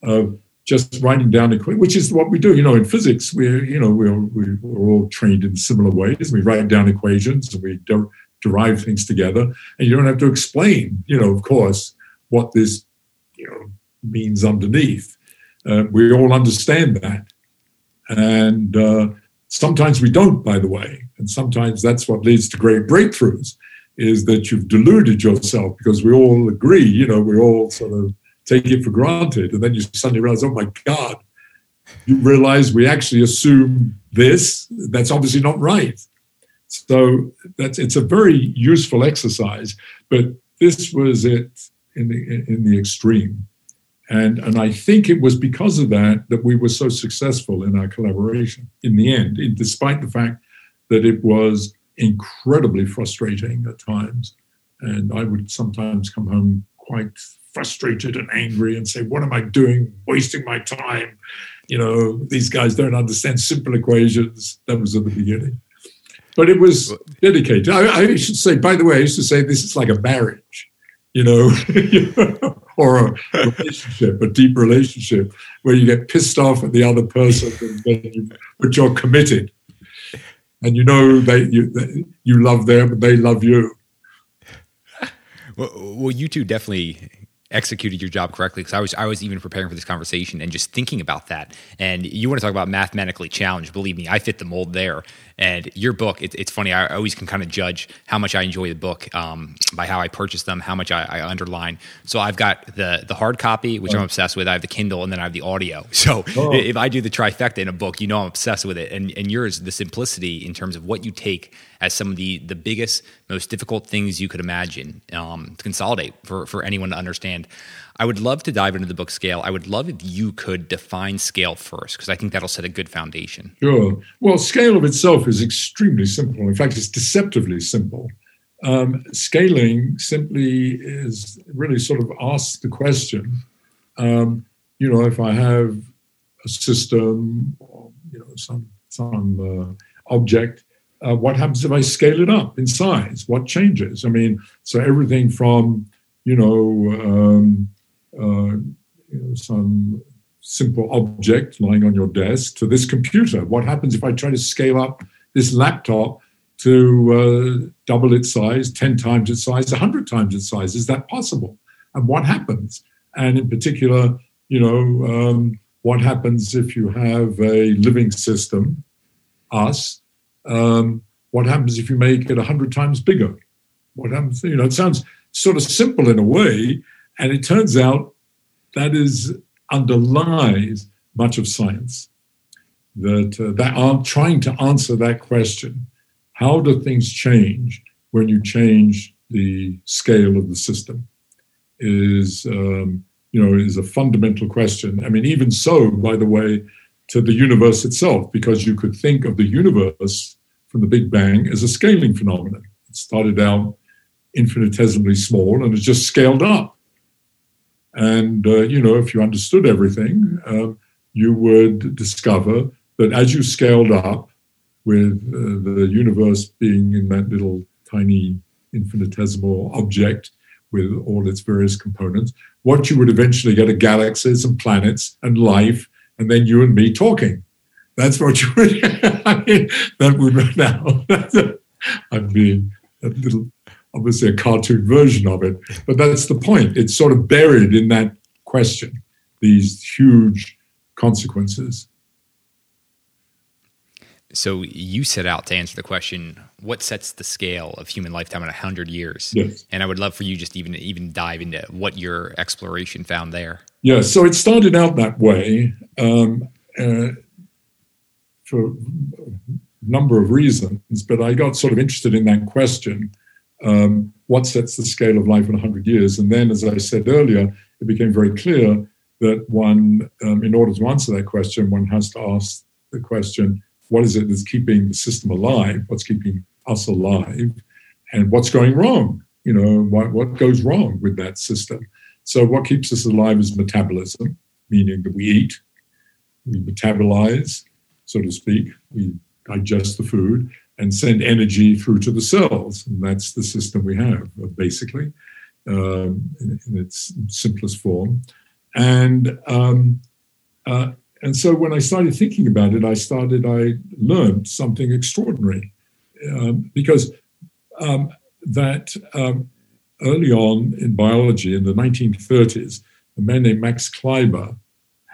of just writing down equations, which is what we do. You know, in physics, we're you know we're we're all trained in similar ways. We write down equations and we de- derive things together, and you don't have to explain. You know, of course, what this you know means underneath. Uh, we all understand that, and uh, sometimes we don't. By the way, and sometimes that's what leads to great breakthroughs. Is that you've deluded yourself because we all agree. You know, we all sort of take it for granted. And then you suddenly realize, oh my God, you realize we actually assume this. That's obviously not right. So that's it's a very useful exercise, but this was it in the in the extreme. And, and I think it was because of that that we were so successful in our collaboration in the end, despite the fact that it was incredibly frustrating at times. And I would sometimes come home quite frustrated and angry and say, What am I doing? Wasting my time. You know, these guys don't understand simple equations. That was at the beginning. But it was dedicated. I, I should say, by the way, I used to say this is like a marriage, you know, <laughs> or a relationship, a deep relationship where you get pissed off at the other person, you, but you're committed. And you know they you, you love them and they love you. Well, well, you two definitely executed your job correctly because I was I was even preparing for this conversation and just thinking about that. And you want to talk about mathematically challenged? Believe me, I fit the mold there. And your book, it, it's funny. I always can kind of judge how much I enjoy the book um, by how I purchase them, how much I, I, underline. So I've got the the hard copy, which oh. I'm obsessed with. I have the Kindle, and then I have the audio. <laughs> So oh. if I do the trifecta in a book, you know I'm obsessed with it. And and yours, the simplicity in terms of what you take as some of the the biggest, most difficult things you could imagine um, to consolidate for for anyone to understand. I would love to dive into the book scale. I would love if you could define scale first, because I think that'll set a good foundation. Sure. Well, scale of itself is extremely simple. In fact, it's deceptively simple. Um, scaling simply is really sort of asks the question, um, you know, if I have a system or, you know, some, some uh, object, uh, what happens if I scale it up in size? What changes? I mean, so everything from, you know, um, uh, you know, some simple object lying on your desk to this computer. What happens if I try to scale up this laptop to uh, double its size, 10 times its size, 100 times its size? Is that possible? And what happens? And in particular, you know, um, what happens if you have a living system, us? Um, what happens if you make it 100 times bigger? What happens? You know, it sounds sort of simple in a way, and it turns out that is underlies much of science. That uh, that are trying to answer that question: How do things change when you change the scale of the system? Is um, you know is a fundamental question. I mean, even so, by the way, to the universe itself, because you could think of the universe from the Big Bang as a scaling phenomenon. It started out infinitesimally small and it's just scaled up and, uh, you know, if you understood everything, uh, you would discover that as you scaled up, with uh, the universe being in that little tiny infinitesimal object with all its various components, what you would eventually get are galaxies and planets and life, and then you and me talking. That's what you would. <laughs> I mean, that would now. <laughs> I mean, a little obviously a cartoon version of it, but that's the point. It's sort of buried in that question, these huge consequences. So you set out to answer the question: What sets the scale of human lifetime in hundred years? Yes. And I would love for you just even even dive into what your exploration found there. Yeah. So it started out that way um, uh, for a number of reasons, but I got sort of interested in that question um, what sets the scale of life in 100 years? And then, as I said earlier, it became very clear that one, um, in order to answer that question, one has to ask the question what is it that's keeping the system alive? What's keeping us alive? And what's going wrong? You know, what, what goes wrong with that system? So, what keeps us alive is metabolism, meaning that we eat, we metabolize, so to speak, we digest the food, and send energy through to the cells. And that's the system we have, uh, basically, um, in, in, its simplest form. And um, uh, and so when I started thinking about it, I started, I learned something extraordinary um, because um, that um, early on in biology in the 1930s, a man named Max Kleiber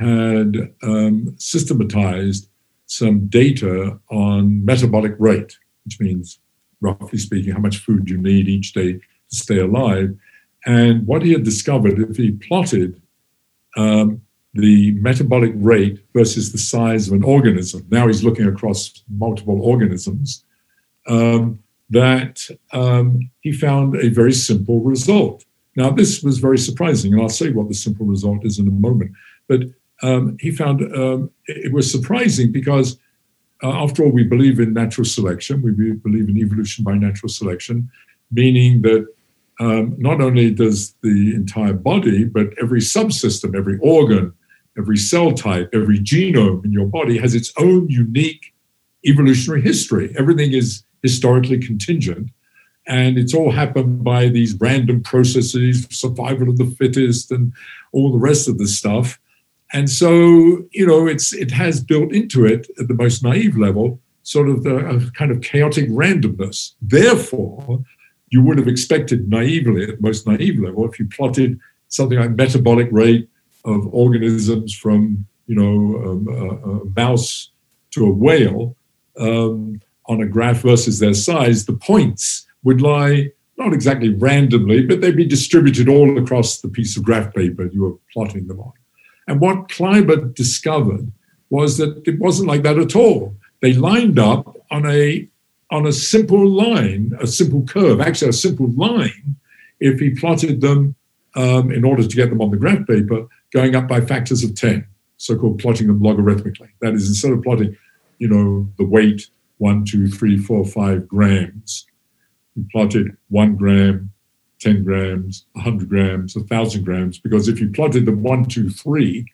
had um, systematized some data on metabolic rate, which means, roughly speaking, how much food you need each day to stay alive. And what he had discovered, if he plotted um, the metabolic rate versus the size of an organism, now he's looking across multiple organisms, um, that um, he found a very simple result. Now, this was very surprising, and I'll say what the simple result is in a moment. But um, he found um, it was surprising because, uh, after all, we believe in natural selection. We believe in evolution by natural selection, meaning that um, not only does the entire body, but every subsystem, every organ, every cell type, every genome in your body has its own unique evolutionary history. Everything is historically contingent. And it's all happened by these random processes, survival of the fittest, and all the rest of the stuff. And so, you know, it's it has built into it at the most naive level sort of the, a kind of chaotic randomness. Therefore, you would have expected naively at the most naive level if you plotted something like metabolic rate of organisms from you know um, a, a, mouse to a whale um, on a graph versus their size, the points would lie not exactly randomly, but they'd be distributed all across the piece of graph paper you were plotting them on. And what Kleiber discovered was that it wasn't like that at all. They lined up on a on a simple line, a simple curve, actually a simple line, if he plotted them um, in order to get them on the graph paper, going up by factors of 10, so-called plotting them logarithmically. That is, instead of plotting, you know, the weight, one, two, three, four, five grams, he plotted one gram, 10 grams, 100 grams, 1,000 grams, because if you plotted them one, two, three,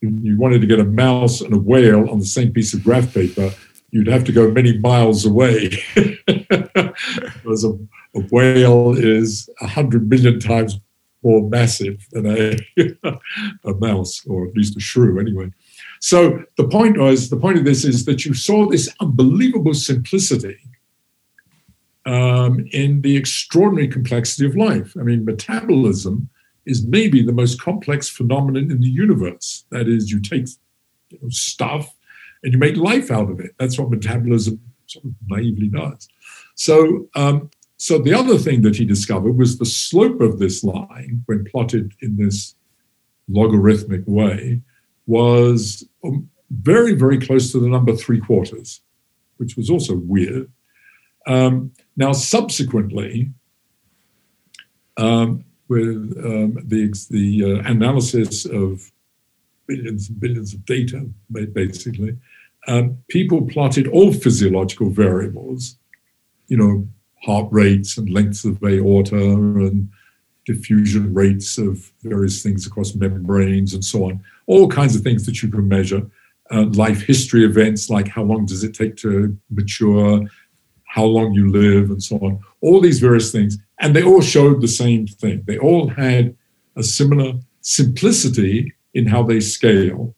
you wanted to get a mouse and a whale on the same piece of graph paper, you'd have to go many miles away. <laughs> because a, a, whale is 100 million times more massive than a, <laughs> a mouse, or at least a shrew, anyway. So the point was, the point of this is that you saw this unbelievable simplicity um, in the extraordinary complexity of life. I mean, metabolism is maybe the most complex phenomenon in the universe. That is, you take you know, stuff and you make life out of it. That's what metabolism sort of naively does. So, um, so the other thing that he discovered was the slope of this line, when plotted in this logarithmic way, was um, very, very close to the number three quarters, which was also weird. Um, now, subsequently, um, with um, the, the uh, analysis of billions and billions of data, basically, um, people plotted all physiological variables, you know, heart rates and lengths of aorta and diffusion rates of various things across membranes and so on, all kinds of things that you can measure. Uh, life history events like how long does it take to mature, how long you live, and so on. All these various things. And they all showed the same thing. They all had a similar simplicity in how they scale.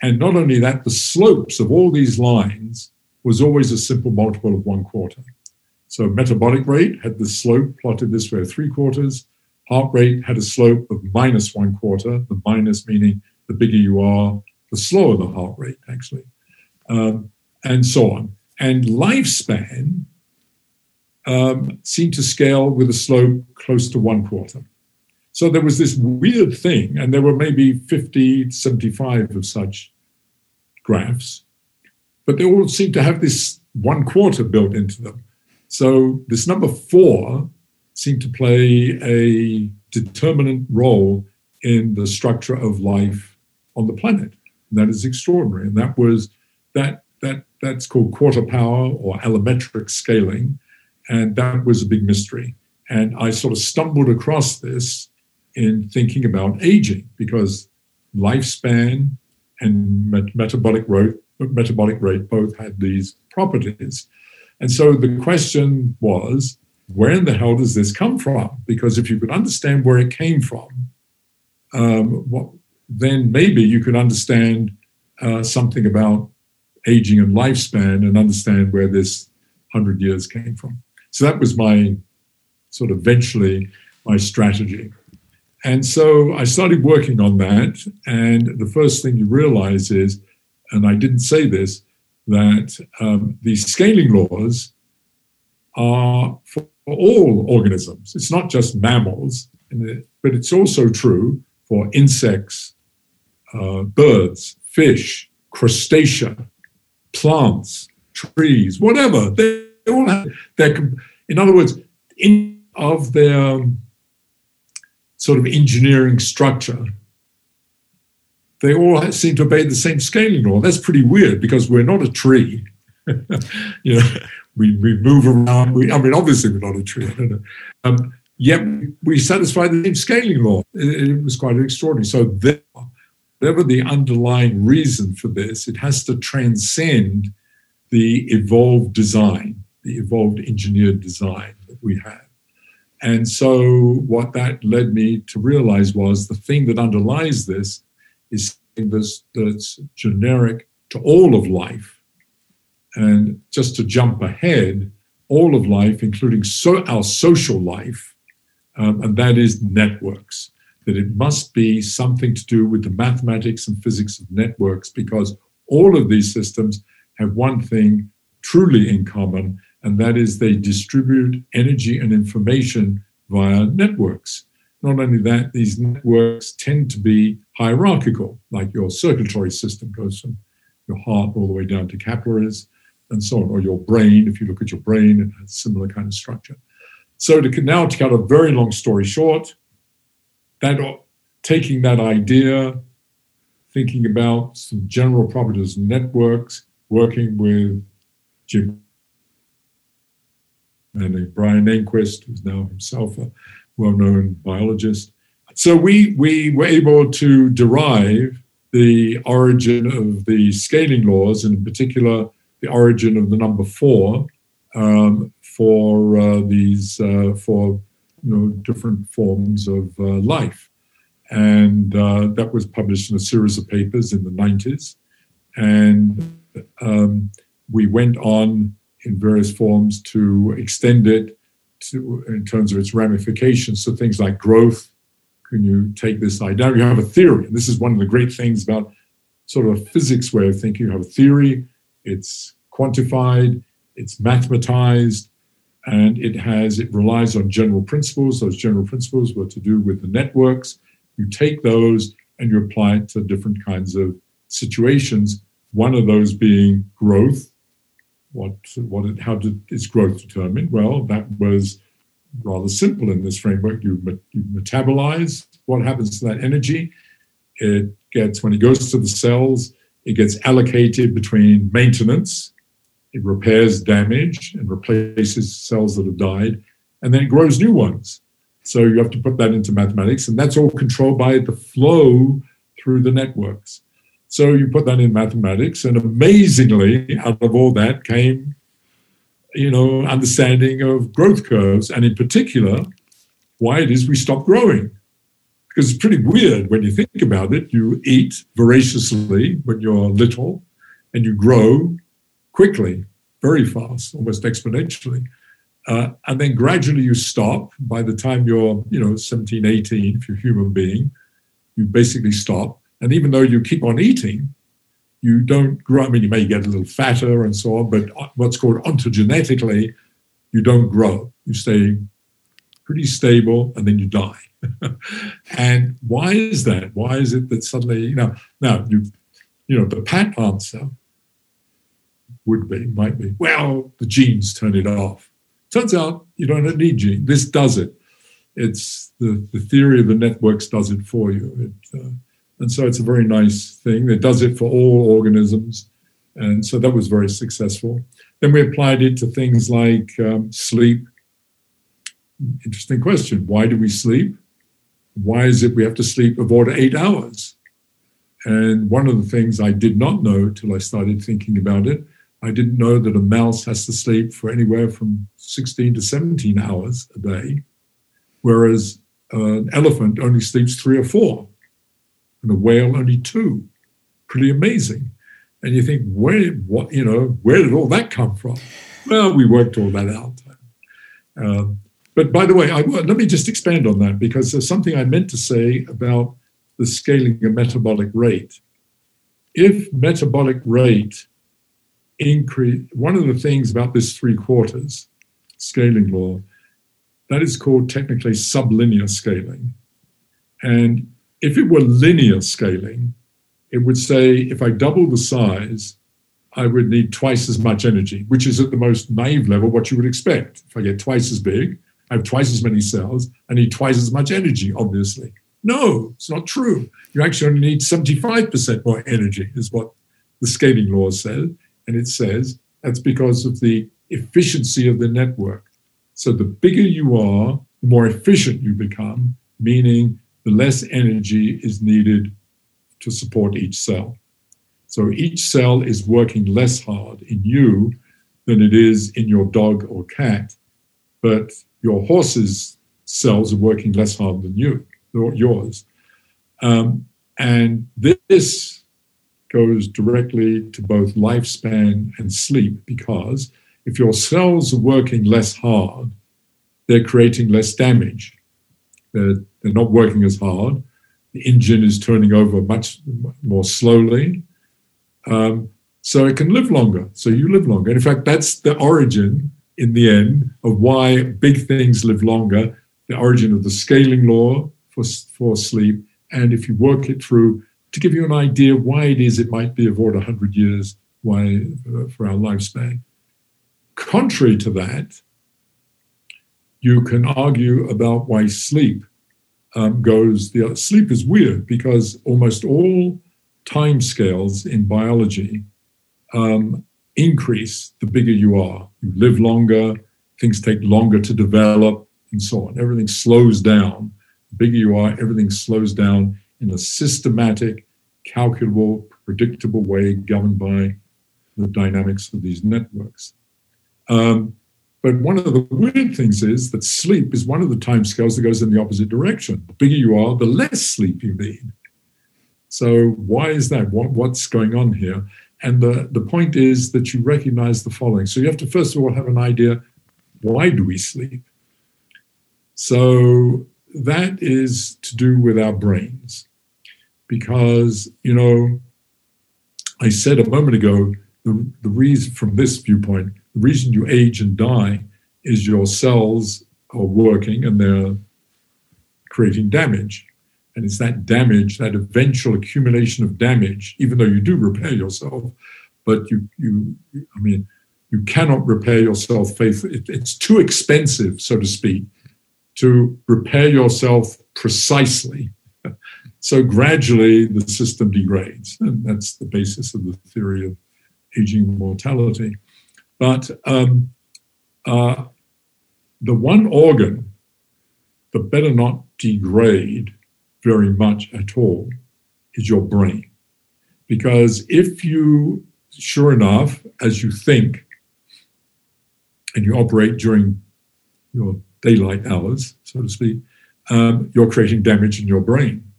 And not only that, the slopes of all these lines was always a simple multiple of one quarter. So metabolic rate had the slope plotted this way, three quarters. Heart rate had a slope of minus one quarter, the minus meaning the bigger you are, the slower the heart rate, actually, um, and so on. And lifespan um, seemed to scale with a slope close to one quarter. So there was this weird thing, and there were maybe 50, 75 of such graphs, but they all seemed to have this one quarter built into them. So this number four seemed to play a determinant role in the structure of life on the planet. And that is extraordinary. And that was that that that's called quarter power or allometric scaling and that was a big mystery. And I sort of stumbled across this in thinking about aging because lifespan and met- metabolic rate, metabolic rate both had these properties. And so the question was, where in the hell does this come from? Because if you could understand where it came from, um, what, then maybe you could understand uh, something about aging and lifespan and understand where this 100 years came from. So that was my sort of eventually my strategy. And so I started working on that. And the first thing you realize is, and I didn't say this, that um, these scaling laws are for all organisms. It's not just mammals, but it's also true for insects, uh, birds, fish, crustacea, plants, trees, whatever. They all have their, in other words, in of their sort of engineering structure, they all seem to obey the same scaling law. That's pretty weird because we're not a tree. <laughs> you know, we, we move around. We, I mean, obviously we're not a tree. I don't know. Um, yet we satisfy the same scaling law. It, it was quite extraordinary. So there, whatever the underlying reason for this, it has to transcend the evolved design the evolved engineered design that we have. And so, what that led me to realize was the thing that underlies this is this that's generic to all of life. And just to jump ahead, all of life, including so, our social life, um, and that is networks. that it must be something to do with the mathematics and physics of networks because all of these systems have one thing truly in common, and that is they distribute energy and information via networks. Not only that, these networks tend to be hierarchical, like your circulatory system goes from your heart all the way down to capillaries and so on, or your brain. If you look at your brain, it has a similar kind of structure. So to now to cut a very long story short, that taking that idea, thinking about some general properties of networks, working with Jim and Brian Enquist, who's now himself a well-known biologist. So we we were able to derive the origin of the scaling laws, and in particular the origin of the number four um, for uh, these uh, for you know different forms of uh, life, and uh, that was published in a series of papers in the 90s, and um, we went on in various forms to extend it to, in terms of its ramifications. So things like growth. Can you take this idea? You have a theory. And this is one of the great things about sort of a physics way of thinking. You have a theory, it's quantified, it's mathematized, and it has it relies on general principles. Those general principles were to do with the networks. You take those and you apply it to different kinds of situations. One of those being growth, what, what how did its growth determined? Well, that was rather simple in this framework. You, you metabolize what happens to that energy. It gets, when it goes to the cells, it gets allocated between maintenance, it repairs damage and replaces cells that have died, and then it grows new ones. So you have to put that into mathematics, and that's all controlled by the flow through the networks. So you put that in mathematics, and amazingly, out of all that came, you know, understanding of growth curves, and in particular, why it is we stop growing. Because it's pretty weird when you think about it. You eat voraciously when you're little, and you grow quickly, very fast, almost exponentially. Uh, and then gradually you stop. By the time you're, you know, 17, 18, if you're a human being, you basically stop. And even though you keep on eating, you don't grow. I mean, you may get a little fatter and so on, but what's called ontogenetically, you don't grow. You stay pretty stable and then you die. <laughs> and why is that? Why is it that suddenly, you know, now you, you know, the pat answer would be, might be, well, the genes turn it off. Turns out you don't need genes. This does it. It's the, the theory of the networks does it for you. It, uh, and so it's a very nice thing. It does it for all organisms. And so that was very successful. Then we applied it to things like um, sleep. Interesting question. Why do we sleep? Why is it we have to sleep about eight hours? And one of the things I did not know till I started thinking about it, I didn't know that a mouse has to sleep for anywhere from 16 to 17 hours a day, whereas an elephant only sleeps three or four and a whale only two. Pretty amazing. And you think, where, what, you know, where did all that come from? Well, we worked all that out. Um, but by the way, I, let me just expand on that because there's something I meant to say about the scaling of metabolic rate. If metabolic rate increase, one of the things about this three quarters scaling law, that is called technically sublinear scaling. And if it were linear scaling, it would say if I double the size, I would need twice as much energy, which is at the most naive level what you would expect. If I get twice as big, I have twice as many cells, I need twice as much energy, obviously. No, it's not true. You actually only need 75% more energy, is what the scaling law says. And it says that's because of the efficiency of the network. So the bigger you are, the more efficient you become, meaning the less energy is needed to support each cell. So each cell is working less hard in you than it is in your dog or cat, but your horse's cells are working less hard than you, yours. Um, and this goes directly to both lifespan and sleep because if your cells are working less hard, they're creating less damage. They're, they're not working as hard. The engine is turning over much more slowly. Um, so it can live longer. So you live longer. And in fact, that's the origin in the end of why big things live longer, the origin of the scaling law for, for sleep. And if you work it through to give you an idea why it is it might be about 100 years why uh, for our lifespan. Contrary to that, you can argue about why sleep um, goes. The sleep is weird because almost all time scales in biology um, increase the bigger you are. You live longer, things take longer to develop, and so on. Everything slows down. The bigger you are, everything slows down in a systematic, calculable, predictable way governed by the dynamics of these networks. Um, but one of the weird things is that sleep is one of the time scales that goes in the opposite direction. The bigger you are, the less sleep you need. So why is that? What, what's going on here? And the, the point is that you recognize the following. So you have to first of all have an idea why do we sleep? So that is to do with our brains. Because, you know, I said a moment ago, the, the reason from this viewpoint, the reason you age and die is your cells are working and they're creating damage. And it's that damage, that eventual accumulation of damage, even though you do repair yourself, but you, you I mean, you cannot repair yourself faithfully. It, it's too expensive, so to speak, to repair yourself precisely. <laughs> So gradually the system degrades. And that's the basis of the theory of aging mortality. But um, uh, the one organ that better not degrade very much at all is your brain. Because if you, sure enough, as you think, and you operate during your daylight hours, so to speak, um, you're creating damage in your brain.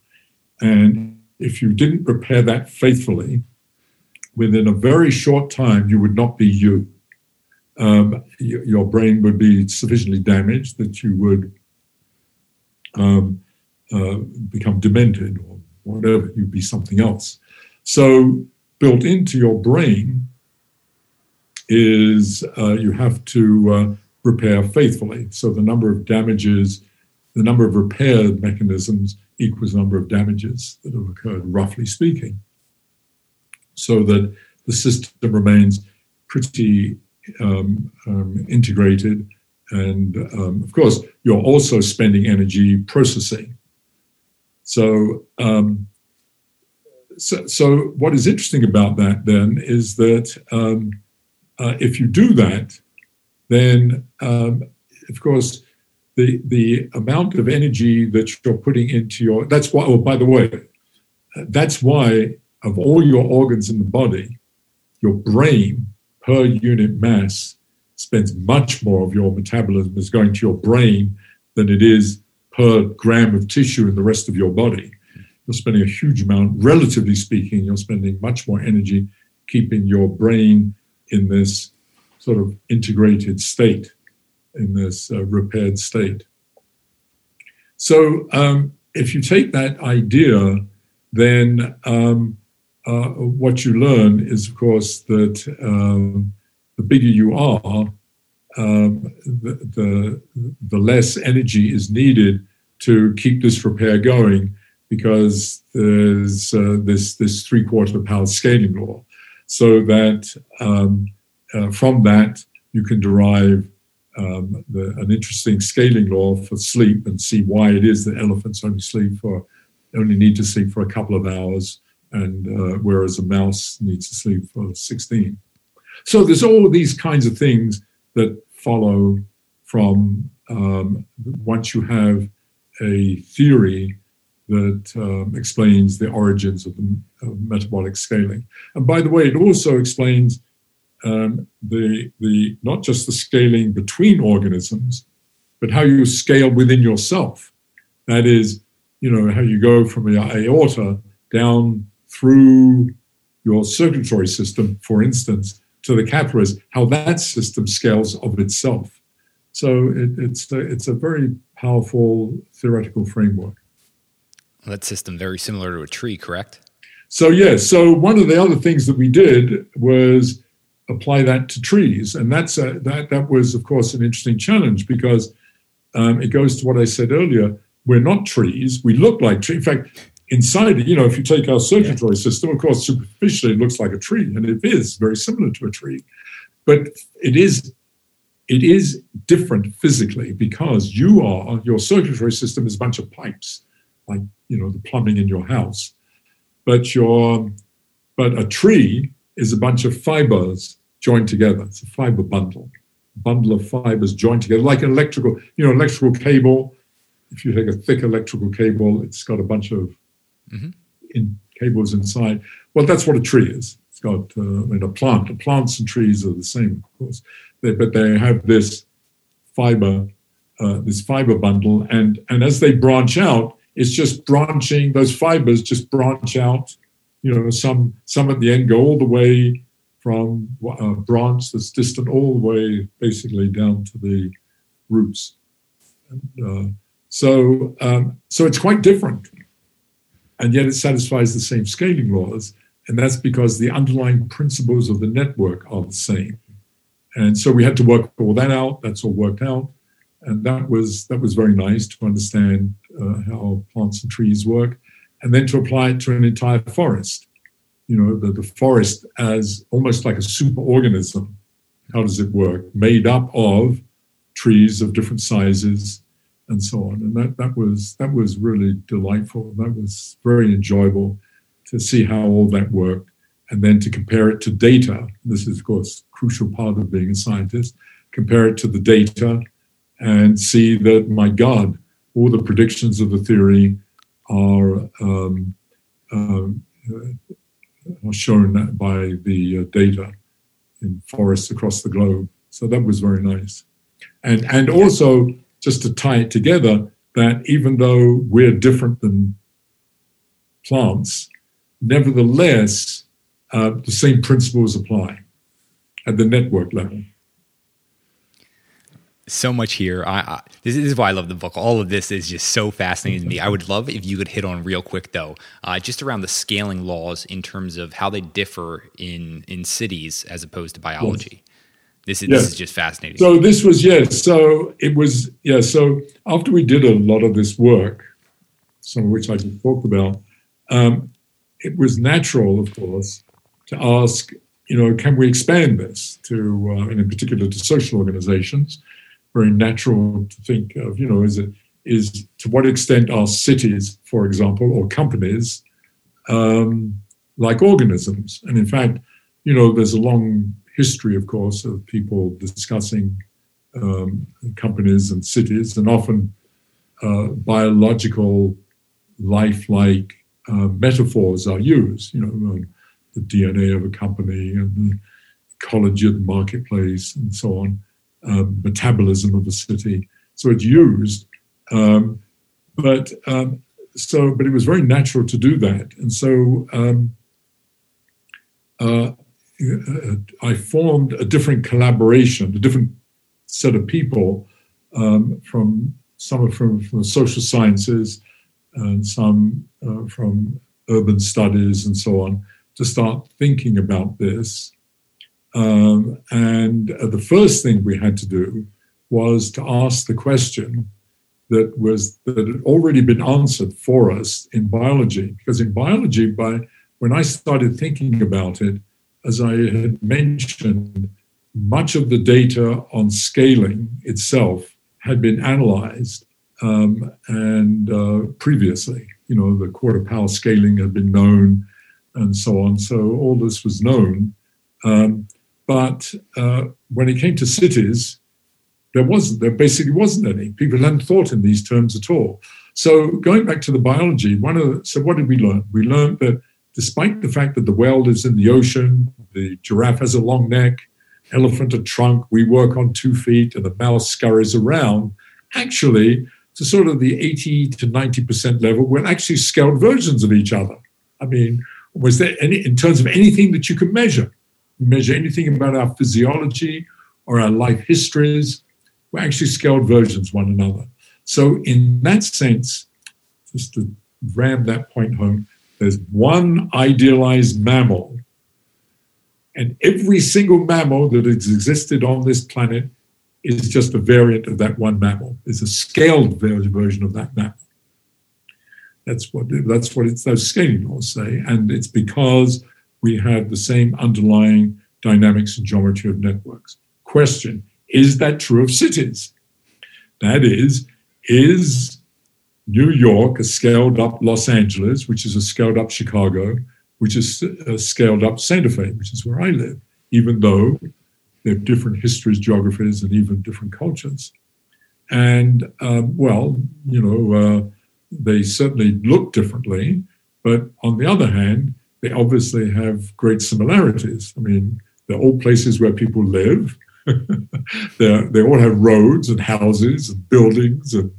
And if you didn't repair that faithfully, within a very short time, you would not be you. Um, your brain would be sufficiently damaged that you would um, uh, become demented or whatever, you'd be something else. So, built into your brain is uh, you have to uh, repair faithfully. So, the number of damages, the number of repair mechanisms equals the number of damages that have occurred, roughly speaking so that the system remains pretty um, um, integrated. And um, of course, you're also spending energy processing. So, um, so, so, what is interesting about that then is that um, uh, if you do that, then um, of course the the amount of energy that you're putting into your that's why. Oh, by the way, that's why of all your organs in the body, your brain per unit mass spends much more of your metabolism is going to your brain than it is per gram of tissue in the rest of your body. You're spending a huge amount, relatively speaking, you're spending much more energy keeping your brain in this sort of integrated state, in this uh, repaired state. So um, if you take that idea, then um, uh, what you learn is, of course, that um, the bigger you are, um, the, the, the less energy is needed to keep this repair going because there's uh, this this three quarter power scaling law, so that um, uh, from that you can derive um, the, an interesting scaling law for sleep and see why it is that elephants only sleep for only need to sleep for a couple of hours and uh, whereas a mouse needs to sleep for 16. So there's all these kinds of things that follow from um, once you have a theory that um, explains the origins of, the, of metabolic scaling. And by the way, it also explains um, the, the not just the scaling between organisms, but how you scale within yourself. That is, you know, how you go from the aorta down through your circulatory system, for instance, to the capillaries, how that system scales of itself. So it, it's a, it's a very powerful theoretical framework. Well, that system very similar to a tree, correct? So yes. Yeah, so one of the other things that we did was apply that to trees, and that's a, that that was of course an interesting challenge because um, it goes to what I said earlier. We're not trees. We look like trees. In fact, inside it, you know, if you take our circulatory system, of course, superficially it looks like a tree, and it is very similar to a tree, but it is it is different physically because you are your circulatory system is a bunch of pipes, like you know the plumbing in your house, but your but a tree is a bunch of fibers joined together. It's a fiber bundle, bundle of fibers joined together, like an electrical, you know, electrical cable. If you take a thick electrical cable, it's got a bunch of mm-hmm. in, cables inside. Well, that's what a tree is. It's got uh, I mean, a plant. The Plants and trees are the same, of course, they, but they have this fiber, uh, this fiber bundle, and and as they branch out, it's just branching. Those fibers just branch out. You know, some some at the end go all the way from a branch that's distant all the way, basically down to the roots. And, uh, so um, so it's quite different and yet it satisfies the same scaling laws. And that's because the underlying principles of the network are the same. And so we had to work all that out. That's all worked out. And that was that was very nice to understand uh, how plants and trees work, and then to apply it to an entire forest. You know, the, the forest as almost like a superorganism. How does it work? Made up of trees of different sizes, and so on. And that, that was that was really delightful. That was very enjoyable to see how all that worked, and then to compare it to data. This is, of course, a crucial part of being a scientist. Compare it to the data, and see that my God, all the predictions of the theory are um, um uh, are shown by the uh, data in forests across the globe. So that was very nice, and and also just to tie it together, that even though we're different than plants, nevertheless, uh, the same principles apply at the network level. So much here. I, I, this is why I love the book. All of this is just so fascinating to me. I would love if you could hit on real quick, though, uh, just around the scaling laws in terms of how they differ in in cities as opposed to biology. Yes. This is, this is just fascinating. So this was yes. So it was yeah. So after we did a lot of this work, some of which I just talked about, um, it was natural, of course, to ask, you know, can we expand this to, uh, and in particular to social organizations? Very natural to think of, you know, is it is to what extent are cities, for example, or companies um, like organisms? And in fact, you know, there's a long history, of course, of people discussing um, companies and cities, and often uh, biological, lifelike uh, metaphors are used. You know, the DNA of a company and the ecology of the marketplace, and so on, um, metabolism of a city. So it's used, um, but um, so but it was very natural to do that, and so. Um, uh, I formed a different collaboration, a different set of people um, from some from, from the social sciences and some uh, from urban studies and so on to start thinking about this. Um, and uh, the first thing we had to do was to ask the question that was that had already been answered for us in biology, because in biology, by when I started thinking about it, as I had mentioned, much of the data on scaling itself had been analyzed um, and uh, previously. You know, the quarter power scaling had been known and so on. So all this was known. Um, but uh, when it came to cities, there wasn't, there basically wasn't any. People hadn't thought in these terms at all. So going back to the biology, one of the, so what did we learn? We learned that despite the fact that the whale is in the ocean, the giraffe has a long neck, elephant a trunk, we work on two feet, and the mouse scurries around, actually, to sort of the 80 to 90% level, we're actually scaled versions of each other. I mean, was there any, in terms of anything that you can measure? measure anything about our physiology or our life histories, were actually scaled versions one another. So in that sense, just to ram that point home, there's one idealized mammal, and every single mammal that has existed on this planet is just a variant of that one mammal. It's a scaled version of that mammal. That's what that's what it's those scaling laws say, and it's because we have the same underlying dynamics and geometry of networks. Question: Is that true of cities? That is, is New York a scaled up Los Angeles, which is a scaled up Chicago, which is a scaled up Santa Fe, which is where I live, even though they have different histories, geographies, and even different cultures. And um, well, you know, uh, they certainly look differently, but on the other hand, they obviously have great similarities. I mean, they're all places where people live. <laughs> they all have roads and houses and buildings and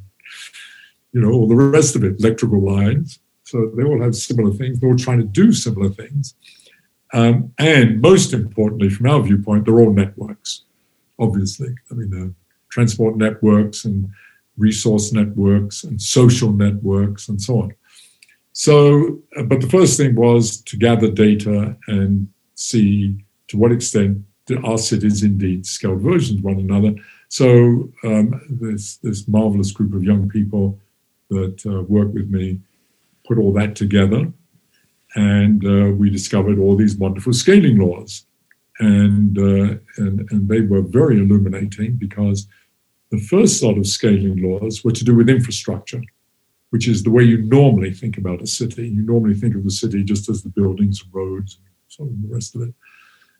you know all the rest of it, electrical lines. So they all have similar things. They're all trying to do similar things. Um, and most importantly, from our viewpoint, they're all networks, obviously. I mean, uh, transport networks and resource networks and social networks and so on. So, uh, but the first thing was to gather data and see to what extent our cities indeed scale versions one another. So, um, this, this marvelous group of young people that uh, work with me put all that together and uh, we discovered all these wonderful scaling laws. And, uh, and, and they were very illuminating because the first lot of scaling laws were to do with infrastructure, which is the way you normally think about a city. You normally think of the city just as the buildings, roads, and so the rest of it.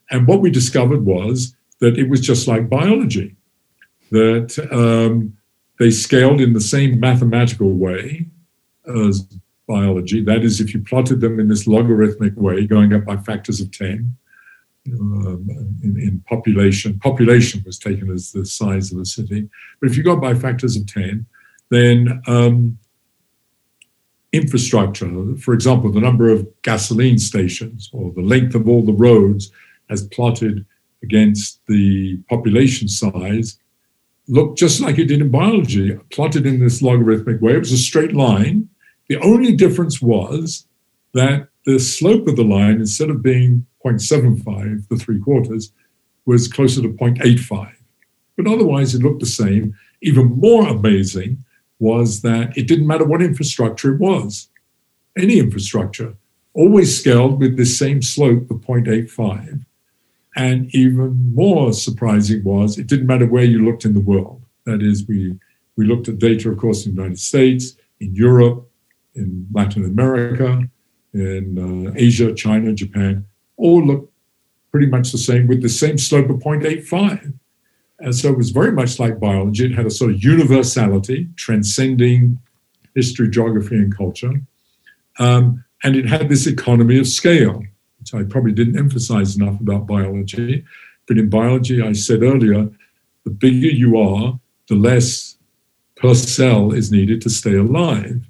And what we discovered was that it was just like biology, that um, they scaled in the same mathematical way as biology. That is, if you plotted them in this logarithmic way, going up by factors of 10, um, in, in, population, population was taken as the size of a city. But if you go by factors of 10, then um, infrastructure, for example, the number of gasoline stations or the length of all the roads as plotted against the population size, looked just like it did in biology, plotted in this logarithmic way. It was a straight line the only difference was that the slope of the line, instead of being 0.75, the three quarters, was closer to 0.85. But otherwise, it looked the same. Even more amazing was that it didn't matter what infrastructure it was, any infrastructure, always scaled with the same slope of 0.85. And even more surprising was it didn't matter where you looked in the world. That is, we, we looked at data, of course, in the United States, in Europe, in Latin America, in uh, Asia, China, Japan, all looked pretty much the same with the same slope of 0.85. And so it was very much like biology. It had a sort of universality, transcending history, geography, and culture. Um, and it had this economy of scale, which I probably didn't emphasize enough about biology. But in biology, I said earlier, the bigger you are, the less per cell is needed to stay alive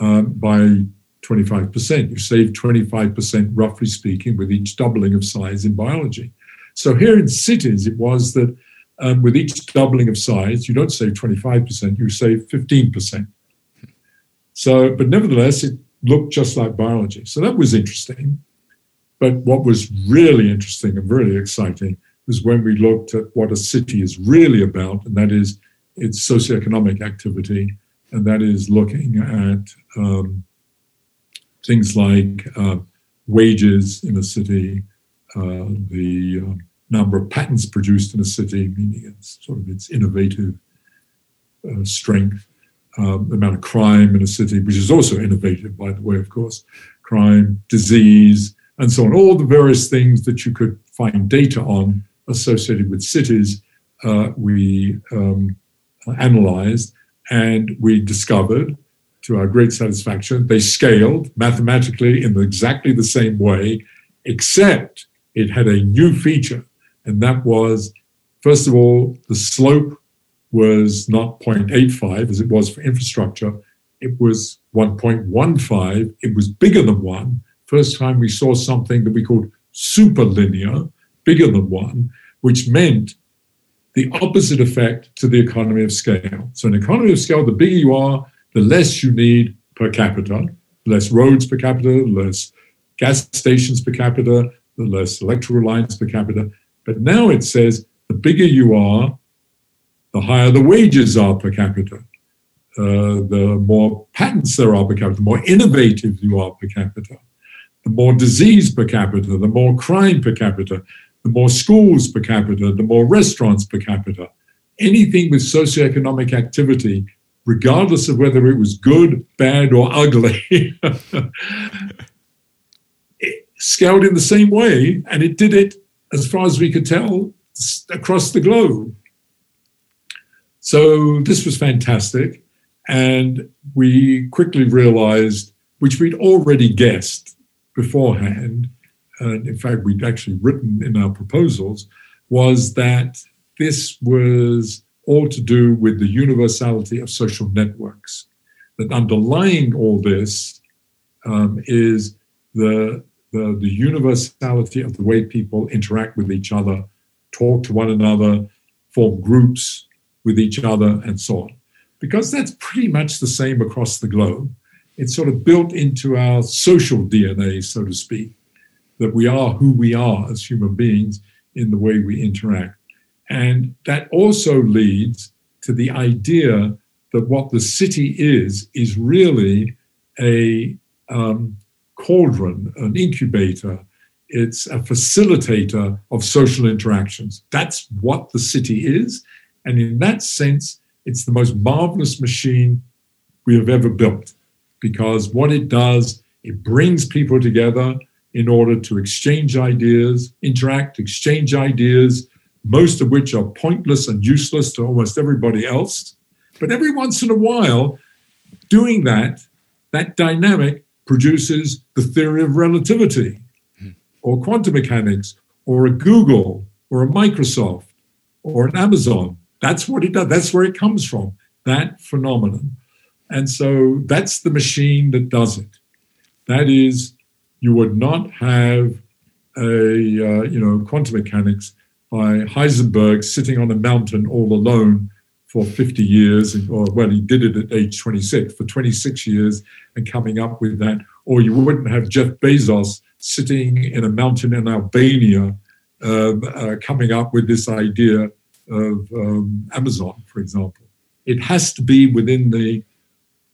uh, by 25%. You save 25%, roughly speaking, with each doubling of size in biology. So here in cities, it was that um, with each doubling of size, you don't save 25%, you save 15%. So, but nevertheless, it looked just like biology. So that was interesting. But what was really interesting and really exciting was when we looked at what a city is really about, and that is its socioeconomic activity and that is looking at um, things like uh, wages in a city, uh, the uh, number of patents produced in a city, meaning its sort of its innovative uh, strength, um, the amount of crime in a city, which is also innovative, by the way, of course, crime, disease, and so on. All the various things that you could find data on associated with cities, uh, we um, analyzed and we discovered, to our great satisfaction, they scaled mathematically in exactly the same way, except it had a new feature. And that was, first of all, the slope was not 0.85 as it was for infrastructure. It was 1.15. It was bigger than one. First time we saw something that we called superlinear, bigger than one, which meant the opposite effect to the economy of scale. So, in economy of scale, the bigger you are, the less you need per capita, less roads per capita, less gas stations per capita, the less electrical lines per capita. But now it says the bigger you are, the higher the wages are per capita. Uh, the more patents there are per capita, the more innovative you are per capita, the more disease per capita, the more crime per capita, the more schools per capita, the more restaurants per capita. Anything with socioeconomic activity, regardless of whether it was good, bad, or ugly, <laughs> scaled in the same way, and it did it, as far as we could tell, across the globe. So this was fantastic. And we quickly realized, which we'd already guessed beforehand, and in fact, we'd actually written in our proposals, was that this was all to do with the universality of social networks. That underlying all this um, is the, the, the universality of the way people interact with each other, talk to one another, form groups with each other, and so on. Because that's pretty much the same across the globe. It's sort of built into our social DNA, so to speak that we are who we are as human beings in the way we interact. And that also leads to the idea that what the city is, is really a um, cauldron, an incubator. It's a facilitator of social interactions. That's what the city is. And in that sense, it's the most marvelous machine we have ever built because what it does, it brings people together in order to exchange ideas, interact, exchange ideas, most of which are pointless and useless to almost everybody else. But every once in a while, doing that, that dynamic produces the theory of relativity or quantum mechanics or a Google or a Microsoft or an Amazon. That's what it does. That's where it comes from, that phenomenon. And so that's the machine that does it. That is you would not have a uh, you know quantum mechanics by Heisenberg sitting on a mountain all alone for 50 years, or well, he did it at age 26 for 26 years and coming up with that. Or you wouldn't have Jeff Bezos sitting in a mountain in Albania um, uh, coming up with this idea of um, Amazon, for example. It has to be within the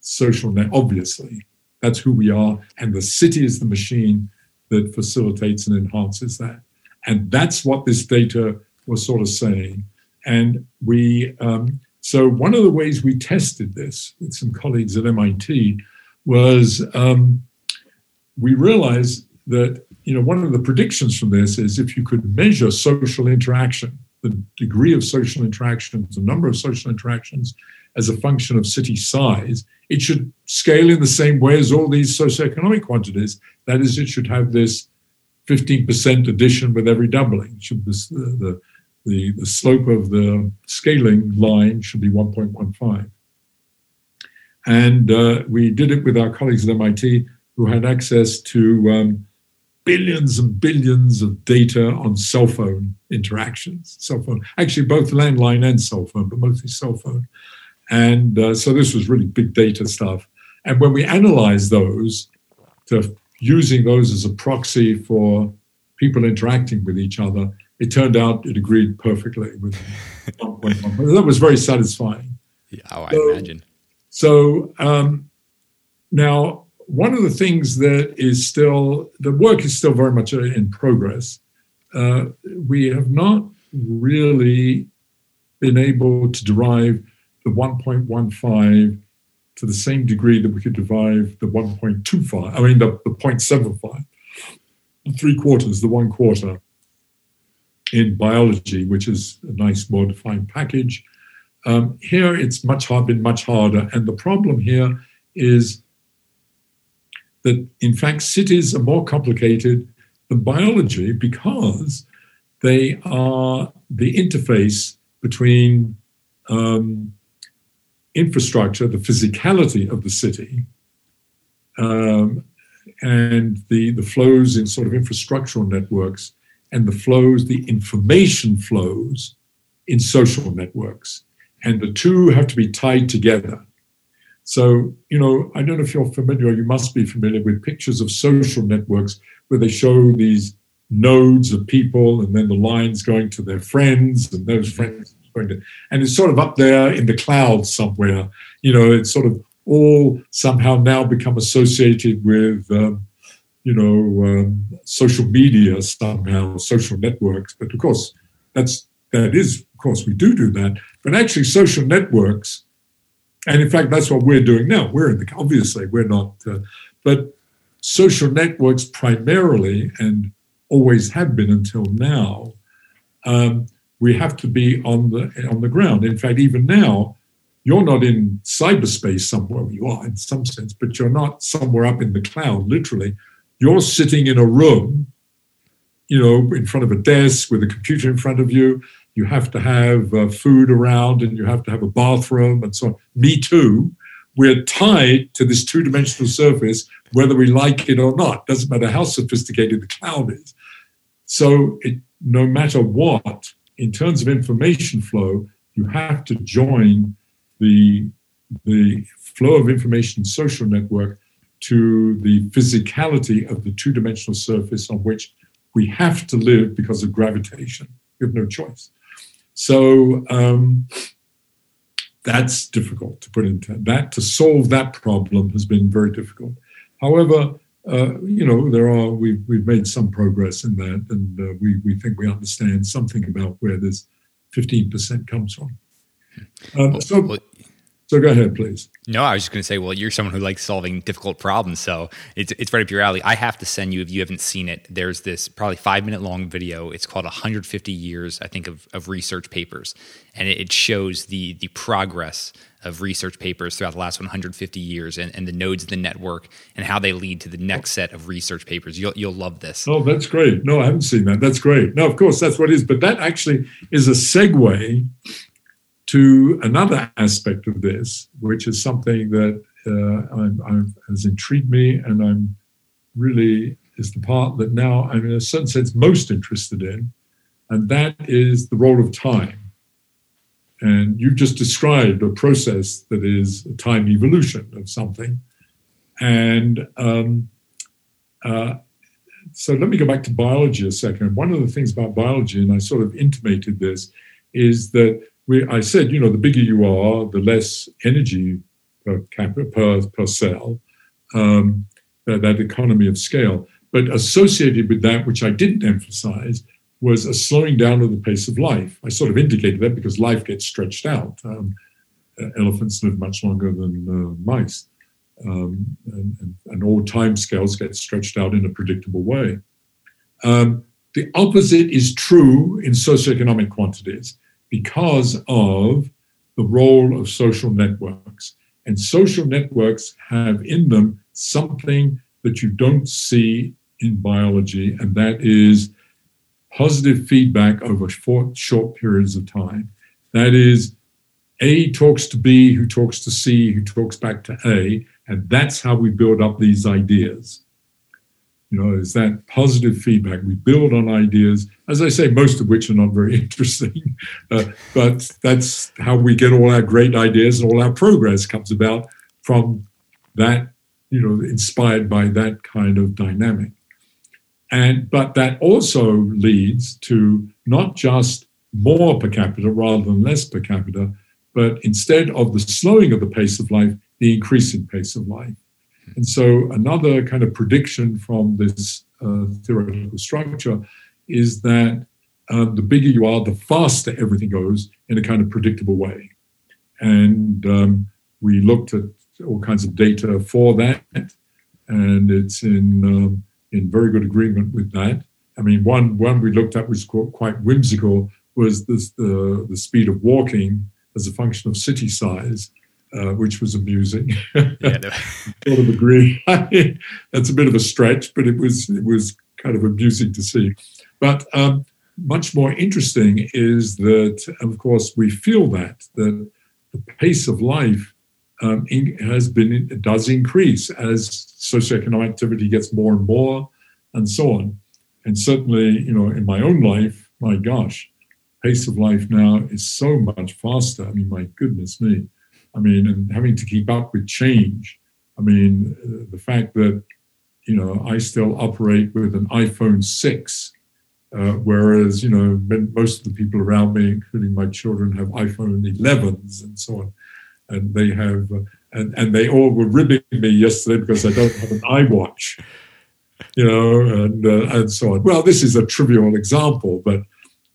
social net, obviously. That's who we are. And the city is the machine that facilitates and enhances that. And that's what this data was sort of saying. And we, um, so one of the ways we tested this with some colleagues at MIT was um, we realized that, you know, one of the predictions from this is if you could measure social interaction, the degree of social interactions, the number of social interactions as a function of city size, it should scale in the same way as all these socioeconomic quantities. That is, it should have this 15% addition with every doubling. Should this, the, the, the slope of the scaling line should be 1.15. And uh, we did it with our colleagues at MIT who had access to um, billions and billions of data on cell phone interactions. Cell phone, actually, both landline and cell phone, but mostly cell phone. And uh, so this was really big data stuff. And when we analyzed those, to using those as a proxy for people interacting with each other, it turned out it agreed perfectly with <laughs> That was very satisfying. Yeah, oh, I so, imagine. So um, now, one of the things that is still, the work is still very much in progress. Uh, we have not really been able to derive the 1.15 to the same degree that we could derive the 1.25, I mean, the, the 0.75, the three quarters, the one quarter in biology, which is a nice, more defined package. Um, here, it's much hard, been much harder. And the problem here is that, in fact, cities are more complicated than biology because they are the interface between um, infrastructure, the physicality of the city, um, and the, the flows in sort of infrastructural networks, and the flows, the information flows in social networks. And the two have to be tied together. So, you know, I don't know if you're familiar, you must be familiar with pictures of social networks where they show these nodes of people and then the lines going to their friends and those friends going to, and it's sort of up there in the clouds somewhere. You know, it's sort of all somehow now become associated with, um, you know, um, social media somehow, social networks. But of course, that's that is, of course, we do do that. But actually, social networks, and in fact, that's what we're doing now. We're in the obviously we're not, uh, but social networks primarily and always have been until now. Um, we have to be on the on the ground. In fact, even now, you're not in cyberspace somewhere. You are in some sense, but you're not somewhere up in the cloud. Literally, you're sitting in a room, you know, in front of a desk with a computer in front of you. You have to have uh, food around, and you have to have a bathroom, and so on. Me too. We're tied to this two-dimensional surface, whether we like it or not. Doesn't matter how sophisticated the cloud is. So, it, no matter what, in terms of information flow, you have to join the, the flow of information social network to the physicality of the two dimensional surface on which we have to live because of gravitation. We have no choice. So um, that's difficult to put into that. To solve that problem has been very difficult. However, uh, you know, there are we've we've made some progress in that, and uh, we we think we understand something about where this fifteen percent comes from. Um, so, well, so go ahead, please. No, I was just going to say, well, you're someone who likes solving difficult problems, so it's it's right up your alley. I have to send you if you haven't seen it. There's this probably five minute long video. It's called 150 years, I think, of, of research papers, and it, it shows the the progress of research papers throughout the last 150 years and, and the nodes of the network and how they lead to the next set of research papers. You'll, you'll love this. Oh, that's great. No, I haven't seen that. That's great. No, of course, that's what it is. But that actually is a segue to another aspect of this, which is something that uh, I'm, I'm, has intrigued me, and I'm really is the part that now I'm in a certain sense most interested in, and that is the role of time. And you've just described a process that is a time evolution of something, and um, uh, so let me go back to biology a second. One of the things about biology, and I sort of intimated this, is that we, I said, you know, the bigger you are, the less energy per, per, per cell, um, that, that economy of scale. But associated with that, which I didn't emphasize, was a slowing down of the pace of life. I sort of indicated that because life gets stretched out. Um, elephants live much longer than uh, mice, um, and, and, and, all time scales get stretched out in a predictable way. Um, the opposite is true in socioeconomic quantities because of the role of social networks. And social networks have in them something that you don't see in biology, and that is positive feedback over short, short periods of time. That is, A talks to B, who talks to C, who talks back to A, and that's how we build up these ideas you know, is that positive feedback. We build on ideas, as I say, most of which are not very <laughs> interesting, uh, but that's how we get all our great ideas and all our progress comes about from that, you know, inspired by that kind of dynamic. And but that also leads to not just more per capita rather than less per capita, but instead of the slowing of the pace of life, the increasing pace of life. And so, another kind of prediction from this uh, theoretical structure is that uh, the bigger you are, the faster everything goes in a kind of predictable way. And um, we looked at all kinds of data for that, and it's in um, in very good agreement with that. I mean, one one we looked at was quite whimsical was this, the the speed of walking as a function of city size, uh, which was amusing. Yeah, no. <laughs> sort of agree. <laughs> That's a bit of a stretch, but it was it was kind of amusing to see. But um, much more interesting is that, of course, we feel that that the pace of life um, in, has been does increase as socioeconomic activity gets more and more, and so on. And certainly, you know, in my own life, my gosh, pace of life now is so much faster. I mean, my goodness me. I mean, and having to keep up with change. I mean, the fact that, you know, I still operate with an iPhone 6, uh, whereas, you know, most of the people around me, including my children, have iPhone 11s and so on. And they have, and, and they all were ribbing me yesterday because I don't have an iWatch, you know, and, uh, and so on. Well, this is a trivial example, but,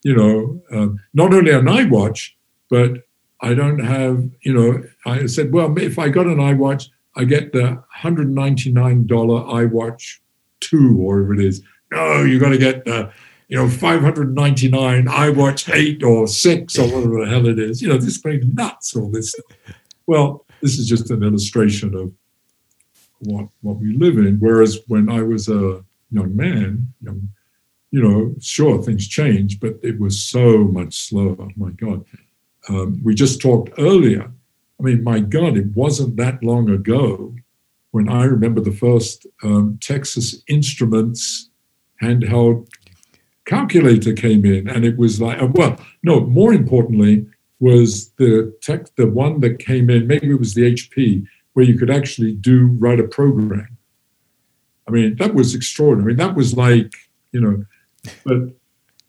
you know, um, not only an iWatch, but I don't have, you know, I said, well, if I got an iWatch, I get the $199 iWatch 2 or whatever it is. No, you got to get the, you know, 599 iWatch 8 or 6 or whatever the hell it is. You know, this is nuts, all this stuff. Well, this is just an illustration of what, what we live in. Whereas when I was a young man, young, you know, sure, things change, but it was so much slower. My God. Um, we just talked earlier. I mean, my God, it wasn't that long ago when I remember the first um, Texas Instruments handheld calculator came in, and it was like, well, no, more importantly, was the tech, the one that came in, maybe it was the HP, where you could actually do write a program. I mean, that was extraordinary. That was like, you know, but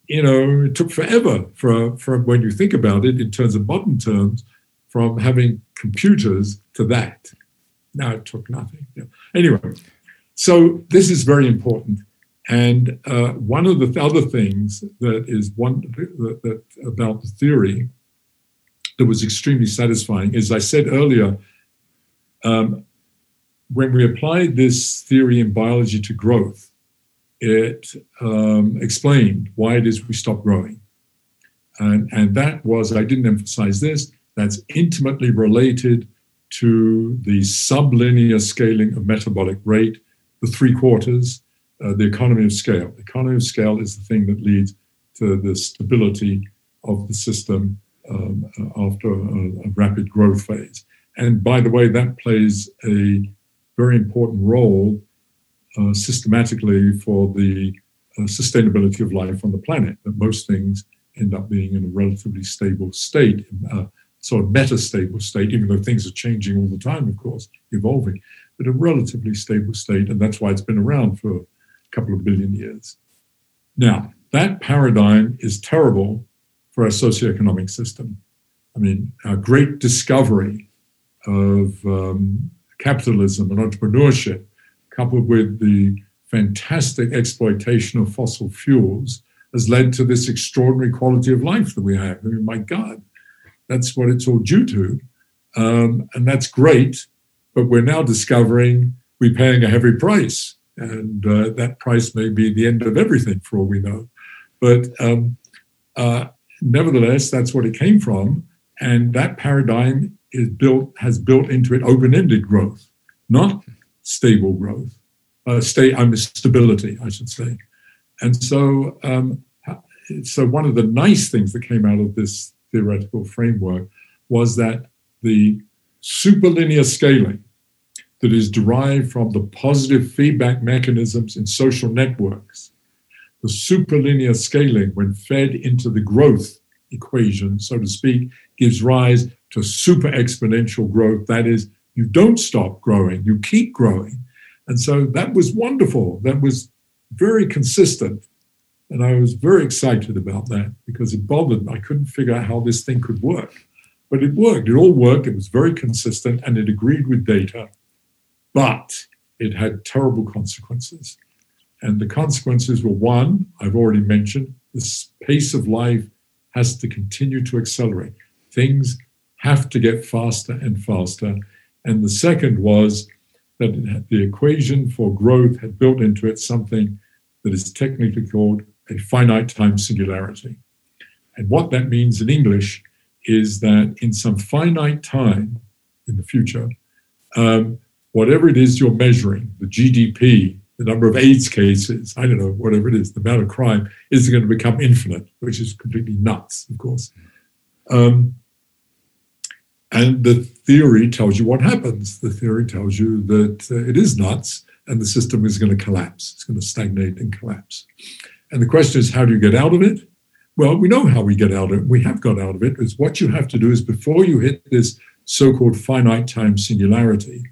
you know, it took forever for, from when you think about it in terms of modern terms, from having computers to that. Now it took nothing. Anyway, so this is very important. And uh, one of the other things that is one that, that, about the theory that was extremely satisfying is I said earlier, um, when we applied this theory in biology to growth, it um, explained why it is we stop growing. And, and that was, I didn't emphasize this, that's intimately related to the sublinear scaling of metabolic rate, the three quarters, uh, the economy of scale. The economy of scale is the thing that leads to the stability of the system um, uh, after a, a rapid growth phase. And by the way, that plays a very important role uh, systematically for the uh, sustainability of life on the planet, that most things end up being in a relatively stable state, uh, sort of meta-stable state, even though things are changing all the time, of course, evolving, but a relatively stable state, and that's why it's been around for couple of billion years. Now, that paradigm is terrible for our socioeconomic system. I mean, our great discovery of um, capitalism and entrepreneurship coupled with the fantastic exploitation of fossil fuels, has led to this extraordinary quality of life that we have. I mean, my God, that's what it's all due to. Um, and that's great, but we're now discovering we're paying a heavy price. And uh, that price may be the end of everything for all we know. But um, uh, nevertheless, that's what it came from. And that paradigm is built, has built into it open ended growth, not stable growth, uh, stay, um, stability, I should say. And so, um, so one of the nice things that came out of this theoretical framework was that the superlinear scaling that is derived from the positive feedback mechanisms in social networks, the superlinear scaling, when fed into the growth equation, so to speak, gives rise to super exponential growth. That is, you don't stop growing, you keep growing. And so that was wonderful. That was very consistent. And I was very excited about that because it bothered me. I couldn't figure out how this thing could work. But it worked. It all worked. It was very consistent and it agreed with data. But it had terrible consequences. And the consequences were one, I've already mentioned, the pace of life has to continue to accelerate. Things have to get faster and faster. And the second was that the equation for growth had built into it something that is technically called a finite time singularity. And what that means in English is that in some finite time in the future, um, whatever it is you're measuring, the GDP, the number of AIDS cases, I don't know, whatever it is, the amount of crime, is going to become infinite, which is completely nuts, of course. Um, and the theory tells you what happens. The theory tells you that uh, it is nuts and the system is going to collapse. It's going to stagnate and collapse. And the question is, how do you get out of it? well, we know how we get out of it. We have got out of it. Is what you have to do is before you hit this so-called finite time singularity,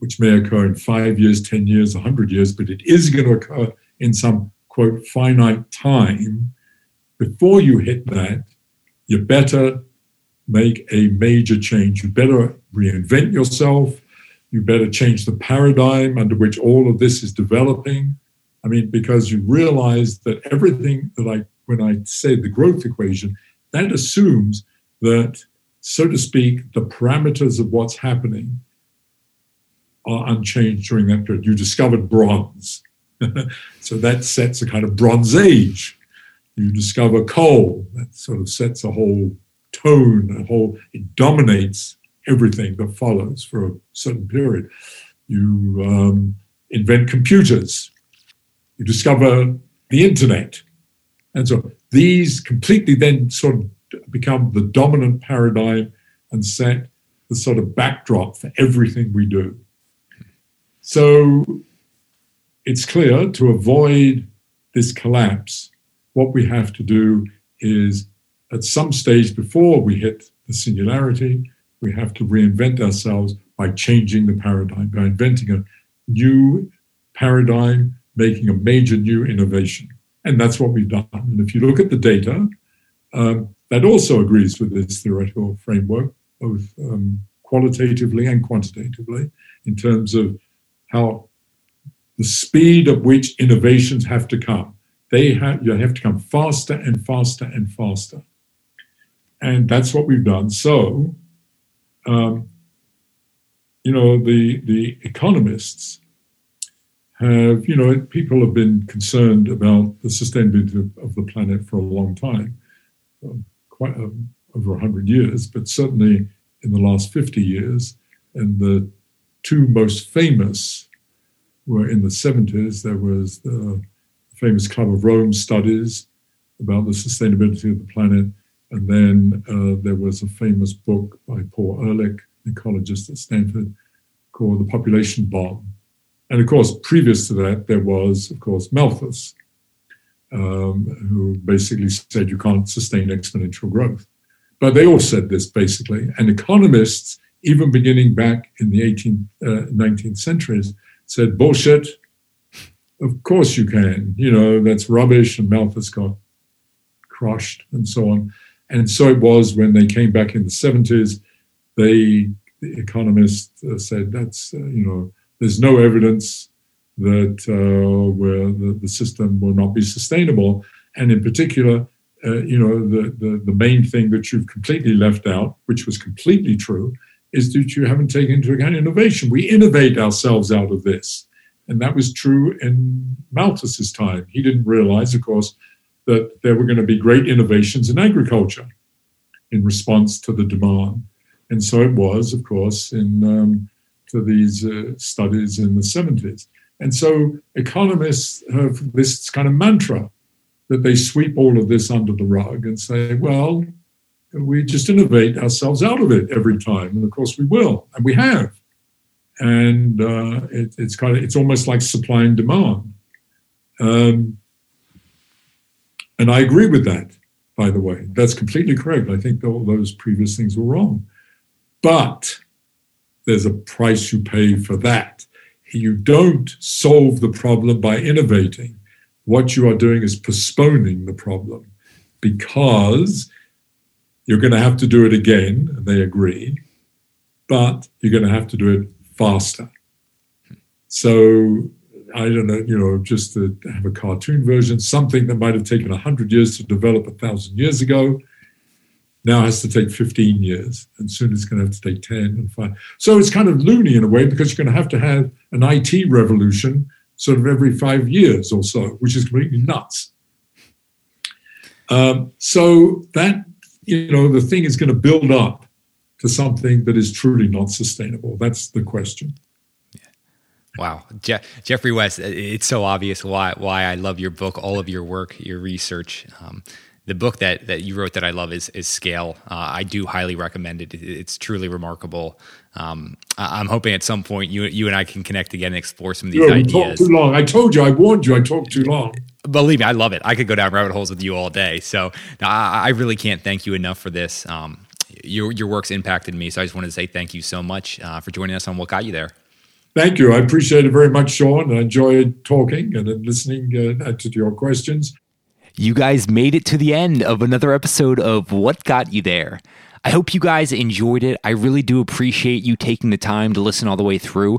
which may occur in five years, ten years, a hundred years, but it is going to occur in some quote finite time. Before you hit that, you better make a major change. You better reinvent yourself. You better change the paradigm under which all of this is developing. I mean, because you realize that everything that I, when I say the growth equation, that assumes that, so to speak, the parameters of what's happening unchanged during that period. You discovered bronze. <laughs> so that sets a kind of bronze age. You discover coal. That sort of sets a whole tone, a whole, it dominates everything that follows for a certain period. You um, invent computers you discover the internet. And so these completely then sort of become the dominant paradigm and set the sort of backdrop for everything we do. So it's clear to avoid this collapse, what we have to do is at some stage before we hit the singularity, we have to reinvent ourselves by changing the paradigm, by inventing a new paradigm making a major new innovation. And that's what we've done. And if you look at the data, um, that also agrees with this theoretical framework, both um, qualitatively and quantitatively, in terms of how the speed at which innovations have to come. They have, you have to come faster and faster and faster. And that's what we've done. So, um, you know, the, the economists have, you know, people have been concerned about the sustainability of, of the planet for a long time, um, quite um, over 100 years, but certainly in the last 50 years. And the two most famous were in the 70s. There was the famous Club of Rome studies about the sustainability of the planet. And then uh, there was a famous book by Paul Ehrlich, an ecologist at Stanford, called The Population Bomb and of course, previous to that, there was, of course, Malthus, um, who basically said you can't sustain exponential growth. But they all said this basically. And economists, even beginning back in the 18th, uh, 19th centuries, said, bullshit. Of course you can. You know, that's rubbish. And Malthus got crushed and so on. And so it was when they came back in the 70s, they, the economists uh, said, that's, uh, you know, there's no evidence that uh, where the, the, system will not be sustainable. And in particular, uh, you know, the, the, the main thing that you've completely left out, which was completely true, is that you haven't taken into account innovation. We innovate ourselves out of this. And that was true in Malthus's time. He didn't realize, of course, that there were going to be great innovations in agriculture in response to the demand. And so it was, of course, in um, to these uh, studies in the 70s. And so economists have this kind of mantra that they sweep all of this under the rug and say, well, we just innovate ourselves out of it every time. And of course we will, and we have. And uh, it, it's kind of, it's almost like supply and demand. Um, and I agree with that, by the way. That's completely correct. I think all those previous things were wrong. But there's a price you pay for that. You don't solve the problem by innovating. What you are doing is postponing the problem because you're going to have to do it again, and they agree, but you're going to have to do it faster. So I don't know, you know, just to have a cartoon version, something that might have taken 100 years to develop a thousand years ago now has to take 15 years, and soon it's going to have to take 10 and 5. So it's kind of loony in a way because you're going to have to have an IT revolution sort of every five years or so, which is completely nuts. Um, so that, you know, the thing is going to build up to something that is truly not sustainable. That's the question. Wow, Je- Geoffrey West, it's so obvious why why I love your book, all of your work, your research. Um, the book that that you wrote that I love is is Scale. Uh, I do highly recommend it. It's truly remarkable. Um, I'm hoping at some point you you and I can connect again and explore some of these ideas. too long. I told you. I warned you. I talked too long. Believe me, I love it. I could go down rabbit holes with you all day. So I, I really can't thank you enough for this. Um, your your work's impacted me, so I just wanted to say thank you so much uh, for joining us on what got you there. Thank you. I appreciate it very much, Sean. I enjoyed talking and listening uh, to your questions. You guys made it to the end of another episode of What Got You There. I hope you guys enjoyed it. I really do appreciate you taking the time to listen all the way through.